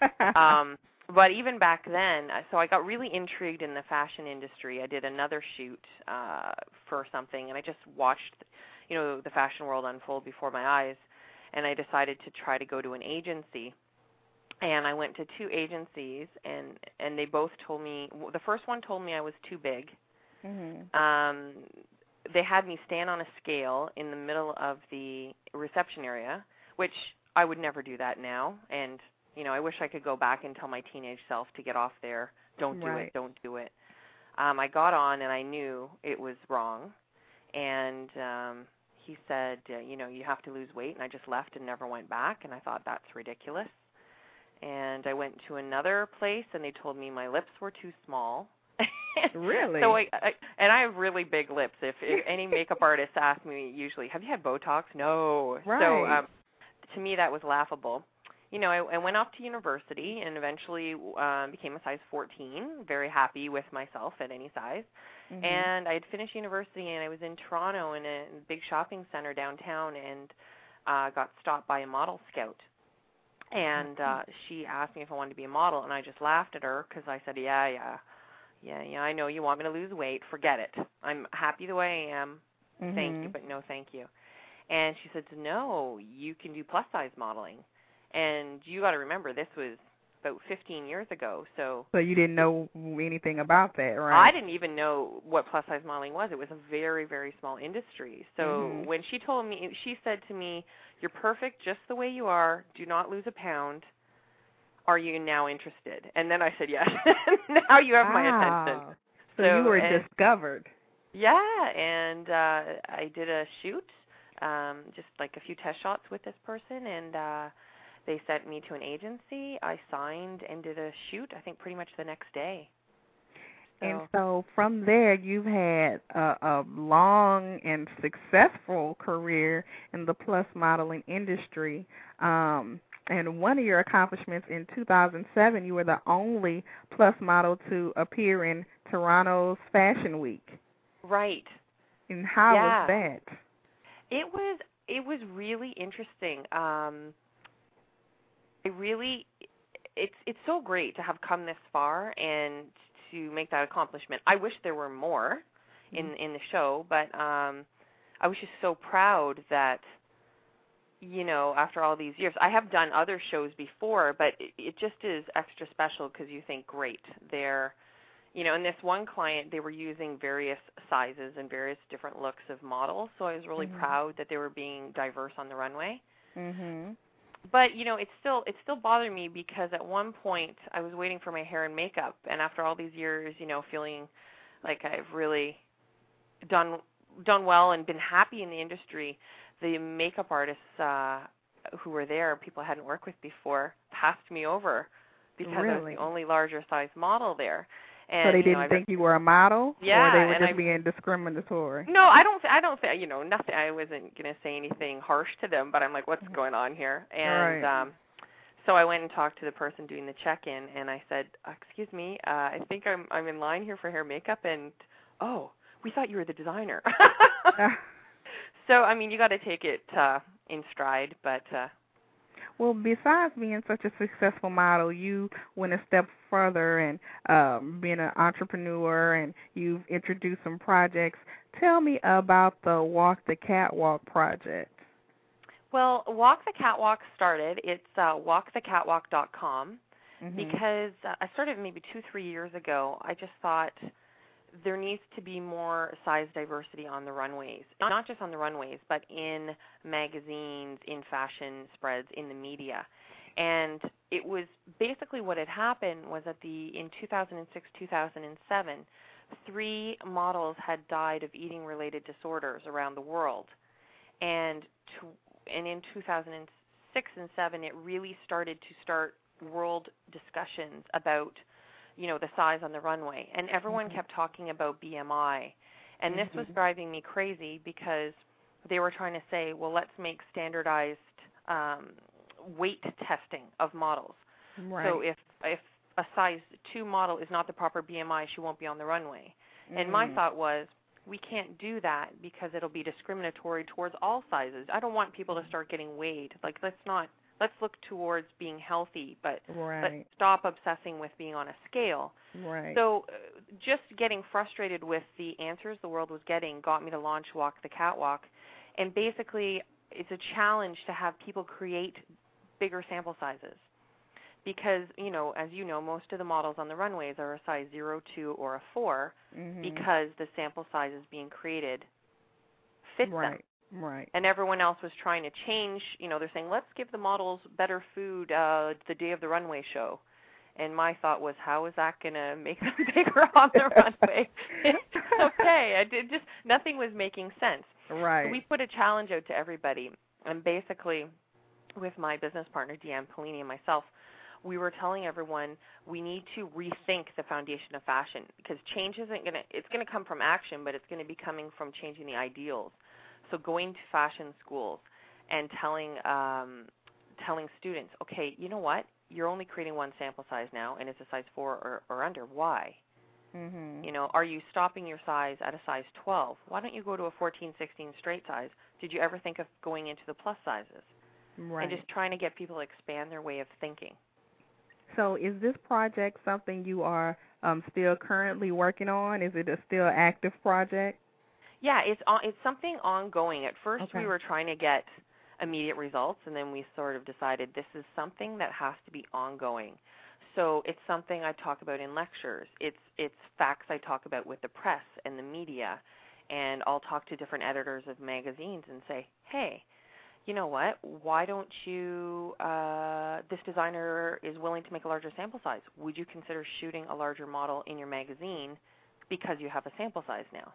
um but even back then uh, so i got really intrigued in the fashion industry. I did another shoot uh for something and i just watched you know the fashion world unfold before my eyes and i decided to try to go to an agency. And i went to two agencies and and they both told me the first one told me i was too big. Mhm. um they had me stand on a scale in the middle of the reception area which i would never do that now and you know i wish i could go back and tell my teenage self to get off there don't do Right. it don't do it um i got on and i knew it was wrong and um he said uh, you know you have to lose weight and i just left and never went back and i thought that's ridiculous and i went to another place and they told me my lips were too small Really? So I, I and I have really big lips. If, if any makeup artist asks me, usually, have you had Botox? No. So Right. um, to me, that was laughable. You know, I, I went off to university and eventually um, became a size 14. Very happy with myself at any size. Mhm. And I had finished university and I was in Toronto in a big shopping center downtown and uh, got stopped by a model scout. And uh, she asked me if I wanted to be a model, and I just laughed at her because I said, "Yeah, yeah, yeah, yeah. I know you want me to lose weight. Forget it. I'm happy the way I am. Thank you, Mhm. but no, thank you." And she said, "No, you can do plus size modeling." And you got to remember, this was about 15 years ago, so So you didn't know anything about that, right? I didn't even know what plus size modeling was. It was a very, very small industry. So Mhm. when she told me, she said to me, "You're perfect just the way you are. Do not lose a pound. Are you now interested?" And then I said, "Yes." now you have my attention. Wow. So, you were and- discovered. Yeah, and uh I did a shoot, um, just like a few test shots with this person, and uh they sent me to an agency. I signed and did a shoot. I think pretty much the next day. And So- so from there, you've had a, a long and successful career in the plus modeling industry. Um, and one of your accomplishments in 2007, you were the only plus model to appear in Toronto's Fashion Week. Right. And how Yeah. was that? It was it was really interesting. Um it really it's it's so great to have come this far and to make that accomplishment. I wish there were more in in the show, but um I was just so proud that you know, after all these years, I have done other shows before, but it, it just is extra special because you think, great, they're, you know, and this one client, they were using various sizes and various different looks of models, so I was really Mhm. proud that they were being diverse on the runway. Mhm. But you know, it still it still bothered me because at one point I was waiting for my hair and makeup, and after all these years, you know, feeling like I've really done done well and been happy in the industry, the makeup artists uh who were there, people I hadn't worked with before, passed me over because I was the only larger size model there. And so they didn't I think you were a model, Yeah, or they were just I- being discriminatory. no, I don't. I don't think you know nothing. I wasn't gonna say anything harsh to them, but I'm like, what's going on here? And Right. um, so I went and talked to the person doing the check-in, and I said, "Excuse me, uh, I think I'm I'm in line here for hair makeup." And oh, we thought you were the designer. so I mean, you got to take it uh, in stride, but uh, Well, besides being such a successful model, you went a step further and um, being an entrepreneur, and you've introduced some projects. Tell me about the Walk the Catwalk project. well, Walk the Catwalk started. It's uh, walkthecatwalk.com. Mhm. because uh, I started maybe two, three years ago. I just thought there needs to be more size diversity on the runways, not just on the runways, but in magazines, in fashion spreads, in the media. And it was basically what had happened was that the in 2006, 2007, three models had died of eating related disorders around the world. And to, and in 2006 and 7 it really started to start world discussions about you know the size on the runway and everyone Mhm. kept talking about BMI and this was Mhm. driving me crazy because they were trying to say well let's make standardized um weight testing of models Right. so if if a size 2 model is not the proper BMI she won't be on the runway and my Mhm. thought was we can't do that because it'll be discriminatory towards all sizes. I don't want people to start getting weighed. Like let's not let's look towards being healthy, but right, stop obsessing with being on a scale. right. So uh, just getting frustrated with the answers the world was getting got me to launch Walk the Catwalk. And basically it's a challenge to have people create bigger sample sizes. Because, you know, as you know, most of the models on the runways are a size 0, 2 or a 4 Mhm. because the sample sizes being created fit right, them. Right. And everyone else was trying to change, you know, they're saying, let's give the models better food uh, the day of the runway show. And my thought was, how is that going to make them bigger on the runway? It's okay, I did just nothing was making sense. Right. We put a challenge out to everybody, and basically, with my business partner Deanne Polini and myself, we were telling everyone we need to rethink the foundation of fashion because change isn't going to it's going to come from action, but it's going to be coming from changing the ideals. So going to fashion schools and telling um, telling students, okay, you know what? You're only creating one sample size now, and it's a size four or, or under. Why? Mhm. You know, are you stopping your size at a size 12? Why don't you go to a 14, 16 straight size? Did you ever think of going into the plus sizes? Right. And just trying to get people to expand their way of thinking. So is this project something you are um, still currently working on? Is it a still active project? Yeah, it's on, it's something ongoing. At first, Okay. we were trying to get immediate results, and then we sort of decided this is something that has to be ongoing. So it's something I talk about in lectures. It's it's facts I talk about with the press and the media, and I'll talk to different editors of magazines and say, hey, you know what? Why don't you? Uh, this designer is willing to make a larger sample size. Would you consider shooting a larger model in your magazine because you have a sample size now?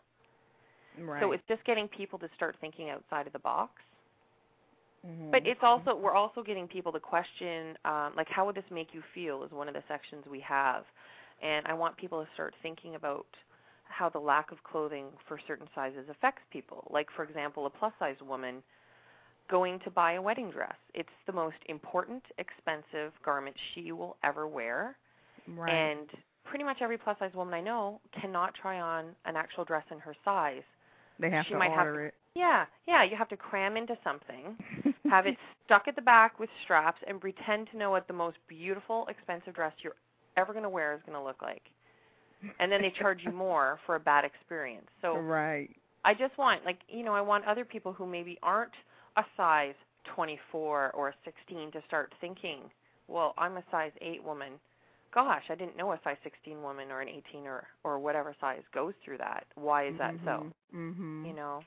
Right. So it's just getting people to start thinking outside of the box. Mhm. But it's also we're also getting people to question um, like how would this make you feel is one of the sections we have, and I want people to start thinking about how the lack of clothing for certain sizes affects people. Like for example, a plus size woman going to buy a wedding dress. It's the most important, expensive garment she will ever wear, right. and pretty much every plus size woman I know cannot try on an actual dress in her size. They have she to might have order Yeah, yeah, you have to cram into something have it stuck at the back with straps and pretend to know what the most beautiful, expensive dress you're ever going to wear is going to look like. And then they charge you more for a bad experience. So right. I just want, like, you know, I want other people who maybe aren't a size 24 or a 16 to start thinking, well, I'm a size 8 woman. Gosh, I didn't know a size 16 woman or an 18 or or whatever size goes through that. Why is that so? Mhm. You know.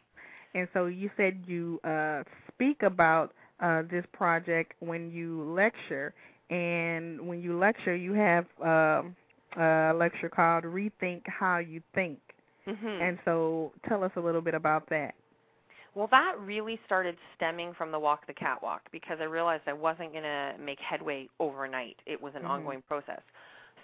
And so you said you uh, speak about uh, this project when you lecture, and when you lecture, you have um, a lecture called "Rethink How You Think." Mhm. And so, tell us a little bit about that. Well, that really started stemming from the walk the catwalk because I realized I wasn't going to make headway overnight. It was an Mhm. ongoing process.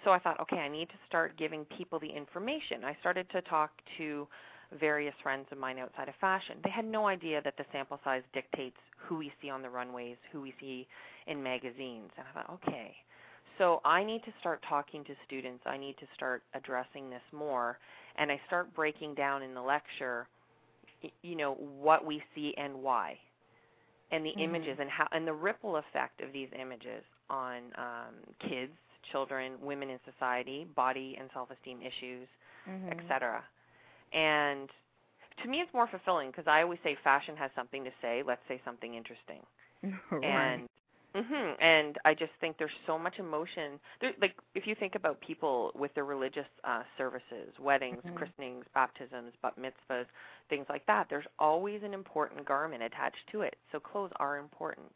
So I thought, okay, I need to start giving people the information. I started to talk to various friends of mine outside of fashion. They had no idea that the sample size dictates who we see on the runways, who we see in magazines. And I thought, okay, so I need to start talking to students. I need to start addressing this more. And I start breaking down in the lecture you know what we see and why and the Mhm. images and how and the ripple effect of these images on um, kids children women in society body and self-esteem issues Mm-hmm. etc and to me it's more fulfilling because i always say fashion has something to say let's say something interesting right. and mhm and i just think there's so much emotion there like if you think about people with their religious uh services weddings Mhm. christenings baptisms bat mitzvahs things like that there's always an important garment attached to it so clothes are important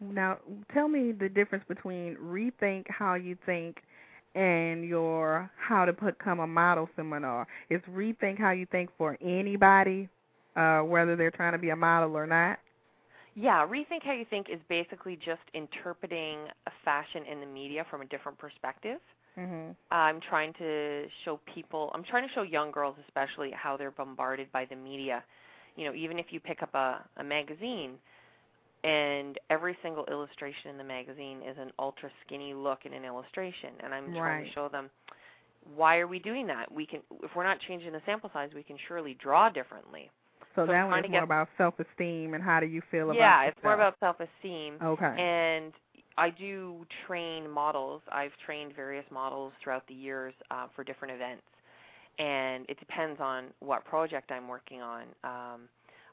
Now, tell me the difference between rethink how you think and your how to become a model seminar. Is rethink how you think for anybody, uh, whether they're trying to be a model or not? Yeah rethink how you think is basically just interpreting a fashion in the media from a different perspective Mhm. I'm trying to show people, I'm trying to show young girls especially how they're bombarded by the media. You know, even if you pick up a, a magazine and every single illustration in the magazine is an ultra skinny look in an illustration, and I'm trying to show them why are we doing that? We can, if we're not changing the sample size, we can surely draw differently. So, that I'm one is more get- about self-esteem and how do you feel about yeah, it's more about self-esteem. Okay. And I do train models. I've trained various models throughout the years uh, for different events, and it depends on what project I'm working on. Um,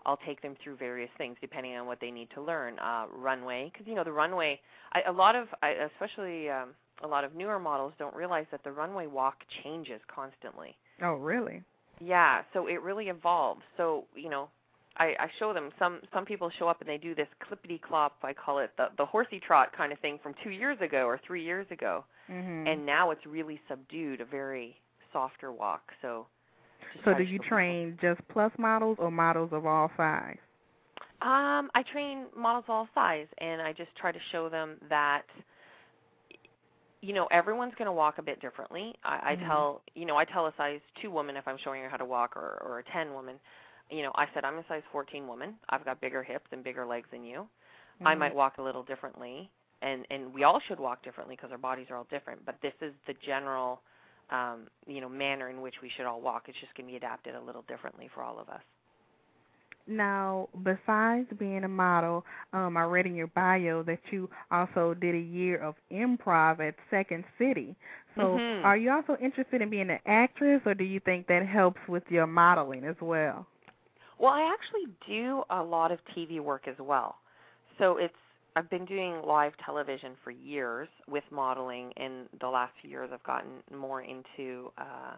I'll take them through various things depending on what they need to learn. Uh, runway, because you know the runway. I, a lot of, I, especially um, a lot of newer models, don't realize that the runway walk changes constantly. oh, really? Yeah, so it really evolves. So you know, I, I show them some some people show up and they do this clippity clop. I call it the the horsey trot kind of thing from two years ago or three years ago, Mhm. and now it's really subdued, a very softer walk. So. so do you show people. train just plus models or models of all size? Um, I train models of all size, and I just try to show them that you know everyone's going to walk a bit differently. I, I Mhm. tell you know I tell a size two woman if I'm showing her how to walk, or or a ten woman. You know I said I'm a size 14 woman. I've got bigger hips and bigger legs than you. I Mhm. might walk a little differently, and and we all should walk differently because our bodies are all different. But this is the general, um, you know, manner in which we should all walk. It's just going to be adapted a little differently for all of us. Now, besides being a model, um, I read in your bio that you also did a year of improv at Second City. So, Mhm. are you also interested in being an actress, or do you think that helps with your modeling as well? Well, I actually do a lot of TV work as well. So it's I've been doing live television for years with modeling, and the last few years I've gotten more into uh,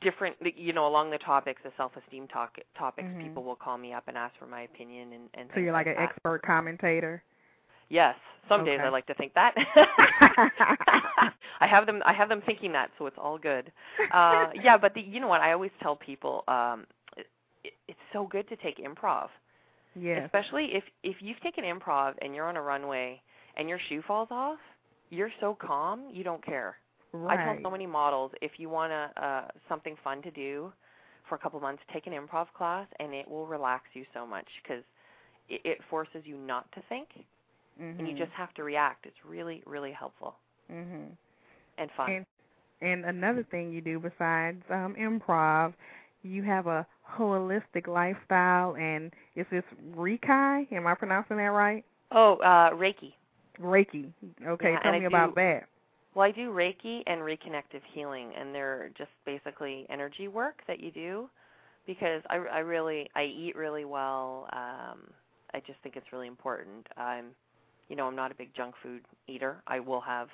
different, you know, along the topics, the self-esteem talk, topics. Mhm. People will call me up and ask for my opinion, and, and So you're like an that. expert commentator. Yes, some days I like to think that. I have them. I have them thinking that, so it's all good. Uh, yeah, but the, you know what? I always tell people um, it, it's so good to take improv, Yes. especially if if you've taken improv and you're on a runway and your shoe falls off. You're so calm, you don't care. Right. I tell so many models if you want to uh, something fun to do for a couple months, take an improv class, and it will relax you so much because it, it forces you not to think Mhm. and you just have to react. It's really, really helpful Mhm. and fun. And and another thing you do besides um improv, you have a holistic lifestyle and is this Reiki? Am I pronouncing that right? oh, uh, Reiki. Reiki. Okay, Yeah, tell me about do- that. Well, I do Reiki and reconnective healing, and they're just basically energy work that you do because I, I really I eat really well. Um, I just think it's really important. I'm, you know, I'm not a big junk food eater. I will have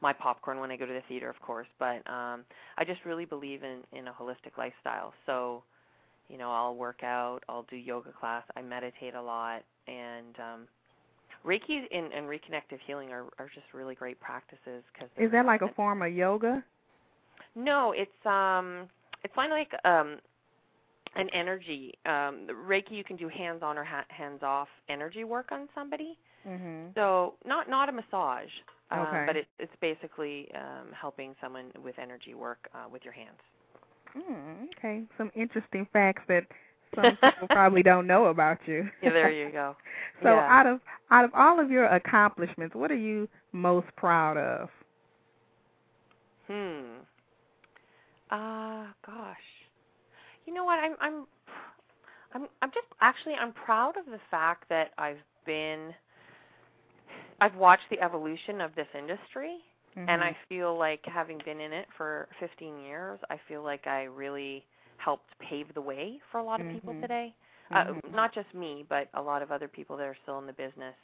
my popcorn when I go to the theater, of course, but um, I just really believe in in a holistic lifestyle. So, you know, I'll work out, I'll do yoga class, I meditate a lot, and um, Reiki and, and reconnective healing are, are just really great practices. Cause Is that like a form of yoga? No, it's um, it's kind of like um, an energy. Um, Reiki, you can do hands-on or ha- hands-off energy work on somebody. Mhm. So not not a massage, uh, Okay. but it's it's basically um, helping someone with energy work uh, with your hands. Mm, okay. Some interesting facts that some people probably don't know about you. Yeah, there you go. So Yeah. out of out of all of your accomplishments, what are you most proud of? Hmm. Uh gosh. You know what? I'm I'm I'm I'm just actually I'm proud of the fact that I've been I've watched the evolution of this industry and Mm-hmm. I feel like having been in it for 15 years, I feel like I really helped pave the way for a lot of people Mhm. today. Uh, not just me, but a lot of other people that are still in the business.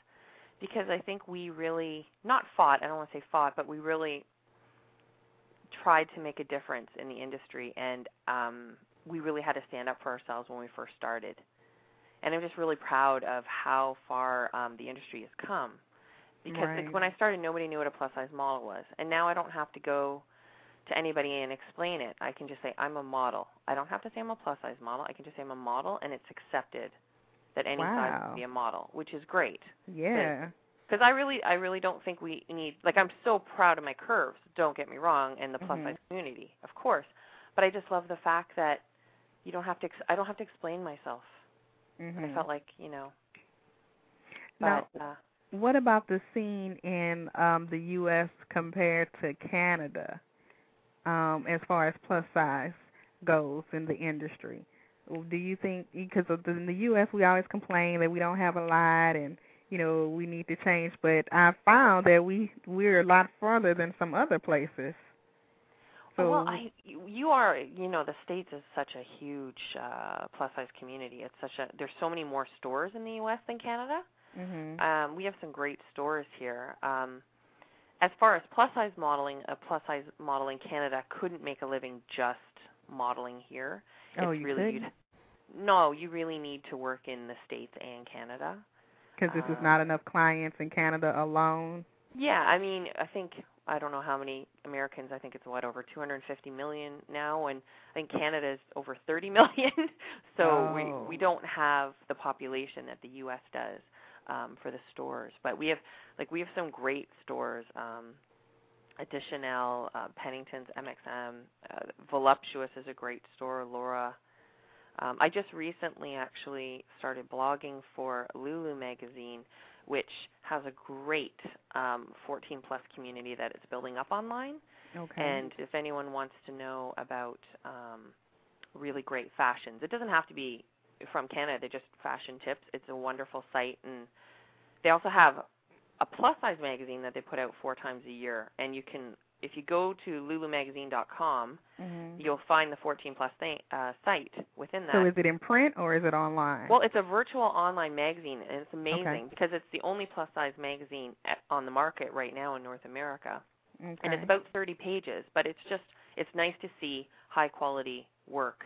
Because I think we really not fought, I don't want to say fought, but we really tried to make a difference in the industry and um we really had to stand up for ourselves when we first started. And I'm just really proud of how far um the industry has come. Because Right. like, when I started nobody knew what a plus size model was. And now I don't have to go to anybody and explain it. I can just say I'm a model. I don't have to say I'm a plus size model. I can just say I'm a model and it's accepted that any size Wow. can be a model, which is great Yeah. because I really I really don't think we need like I'm so proud of my curves. Don't get me wrong, and the plus Mhm. size community, of course. But I just love the fact that you don't have to. Ex- I don't have to explain myself. Mhm. I felt like you know. Now, But uh, what about the scene in um the US compared to Canada? Um as far as plus size goes in the industry. Do you think because in the US we always complain that we don't have a lot and you know we need to change, but I found that we we're a lot further than some other places. So well, I you are you know the states is such a huge uh plus size community. It's such a there's so many more stores in the U.S. than Canada. mhm. Um, we have some great stores here. Um, as far as plus size modeling, a plus size model in Canada couldn't make a living just modeling here. oh, it's you really couldn't? no, you really need to work in the states and Canada. Because this is uh, not enough clients in Canada alone. Yeah, I mean, I think I don't know how many Americans. I think it's what over 250 million now, and I think Canada is over 30 million. so Oh. we we don't have the population that the U.S. does um, for the stores. But we have like we have some great stores. Um, Chanel, uh, Pennington's, MXM, uh, Voluptuous is a great store. Laura. Um, I just recently actually started blogging for Lulu magazine, which has a great um, 14 plus community that it's building up online. Okay. And if anyone wants to know about um, really great fashions, it doesn't have to be from Canada. They're just fashion tips. It's a wonderful site, and they also have a plus size magazine that they put out four times a year. And you can, if you go to lulumagazine.com, Mhm. you'll find the 14 plus th- uh, site within that. So is it in print or is it online? Well, it's a virtual online magazine, and it's amazing because it's the only plus size magazine at, on the market right now in North America, okay. and it's about 30 pages. But it's just it's nice to see high quality work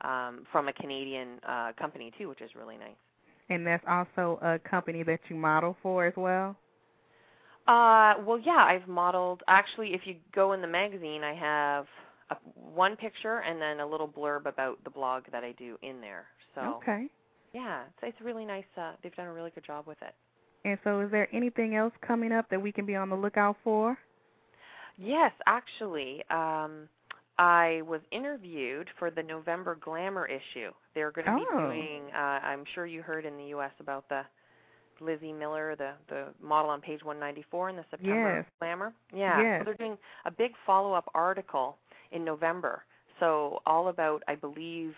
um, from a Canadian uh, company too, which is really nice. And that's also a company that you model for as well. Uh, well, yeah, I've modeled. Actually, if you go in the magazine, I have a, one picture and then a little blurb about the blog that I do in there. So Okay. yeah, it's, it's really nice. Uh, they've done a really good job with it. And so, is there anything else coming up that we can be on the lookout for? Yes, actually, um, I was interviewed for the November Glamour issue. They're going to be Oh. doing. Uh, I'm sure you heard in the U.S. about the Lizzie Miller, the the model on page 194 in the September Yes. Glamour. Yeah, Yes. so they're doing a big follow-up article in November. So all about, I believe,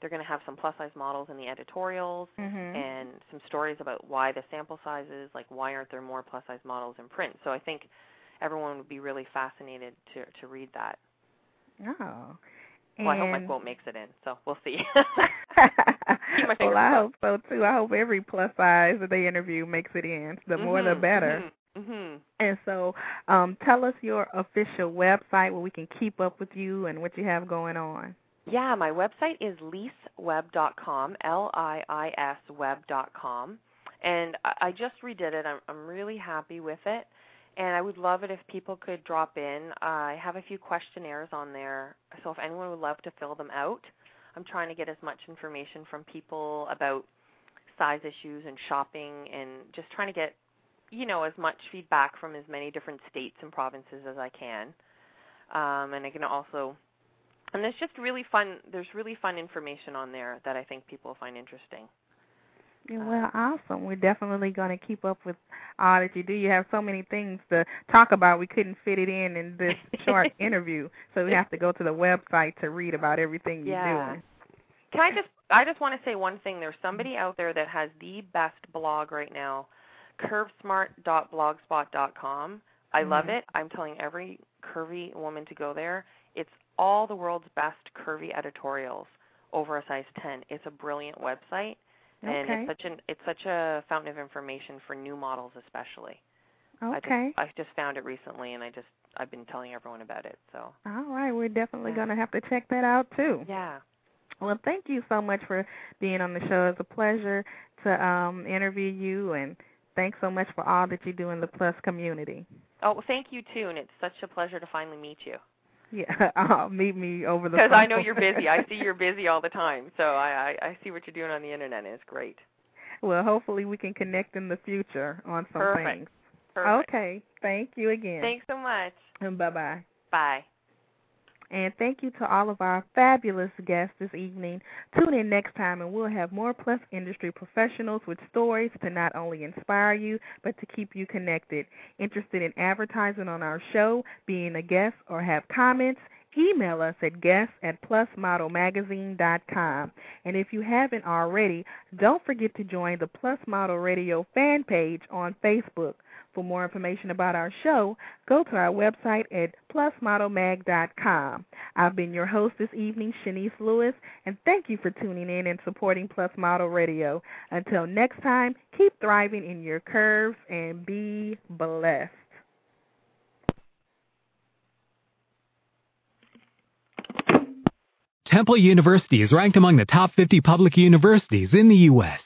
they're going to have some plus-size models in the editorials Mm-hmm. and some stories about why the sample sizes, like why aren't there more plus size models in print. So I think everyone would be really fascinated to to read that. Oh. Well, I hope my And- quote makes it in, so we'll see. well, I hope so too. I hope every plus size that they interview makes it in. The more, the better. hmm And so, um, tell us your official website where we can keep up with you and what you have going on. Yeah, my website is liisweb.com, L-I-I-S web.com, and I, I just redid it. I'm, I'm really happy with it, and I would love it if people could drop in. I have a few questionnaires on there, so if anyone would love to fill them out, I'm trying to get as much information from people about size issues and shopping, and just trying to get, you know, as much feedback from as many different states and provinces as I can. Um, and I can also and there's just really fun there's really fun information on there that I think people find interesting. Yeah, well, awesome. We're definitely going to keep up with all that you do. You have so many things to talk about. We couldn't fit it in in this short interview, so we have to go to the website to read about everything you're Yeah. doing. Can I just I just want to say one thing. There's somebody out there that has the best blog right now, curvesmart.blogspot.com. I love Mhm. it. I'm telling every curvy woman to go there. It's all the world's best curvy editorials over a size 10. It's a brilliant website and it's such an it's such a fountain of information for new models especially. I Okay. just, I just found it recently, and I just I've been telling everyone about it. So All right. We're definitely Yeah. going to have to check that out too. yeah, Well, thank you so much for being on the show. It's a pleasure to um interview you and thanks so much for all that you do in the plus community. Oh, well, thank you too, and it's such a pleasure to finally meet you. Yeah, uh, meet me over the Because. I know you're busy. I see you're busy all the time, so I, I I see what you're doing on the internet, and it's great. Well, hopefully we can connect in the future on some Perfect. things. Perfect. Okay. Thank you again. Thanks so much. And bye-bye. Bye. And thank you to all of our fabulous guests this evening. Tune in next time and we'll have more Plus industry professionals with stories to not only inspire you, but to keep you connected. Interested in advertising on our show, being a guest, or have comments? Email us at guests at plusmodelmagazine.com. And if you haven't already, don't forget to join the Plus Model Radio fan page on Facebook. For more information about our show, go to our website at plusmodelmag.com. I've been your host this evening, Chenese Lewis, and thank you for tuning in and supporting Plus Model Radio. Until next time, keep thriving in your curves and be blessed. Temple University is ranked among the top 50 public universities in the U.S.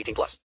18 plus.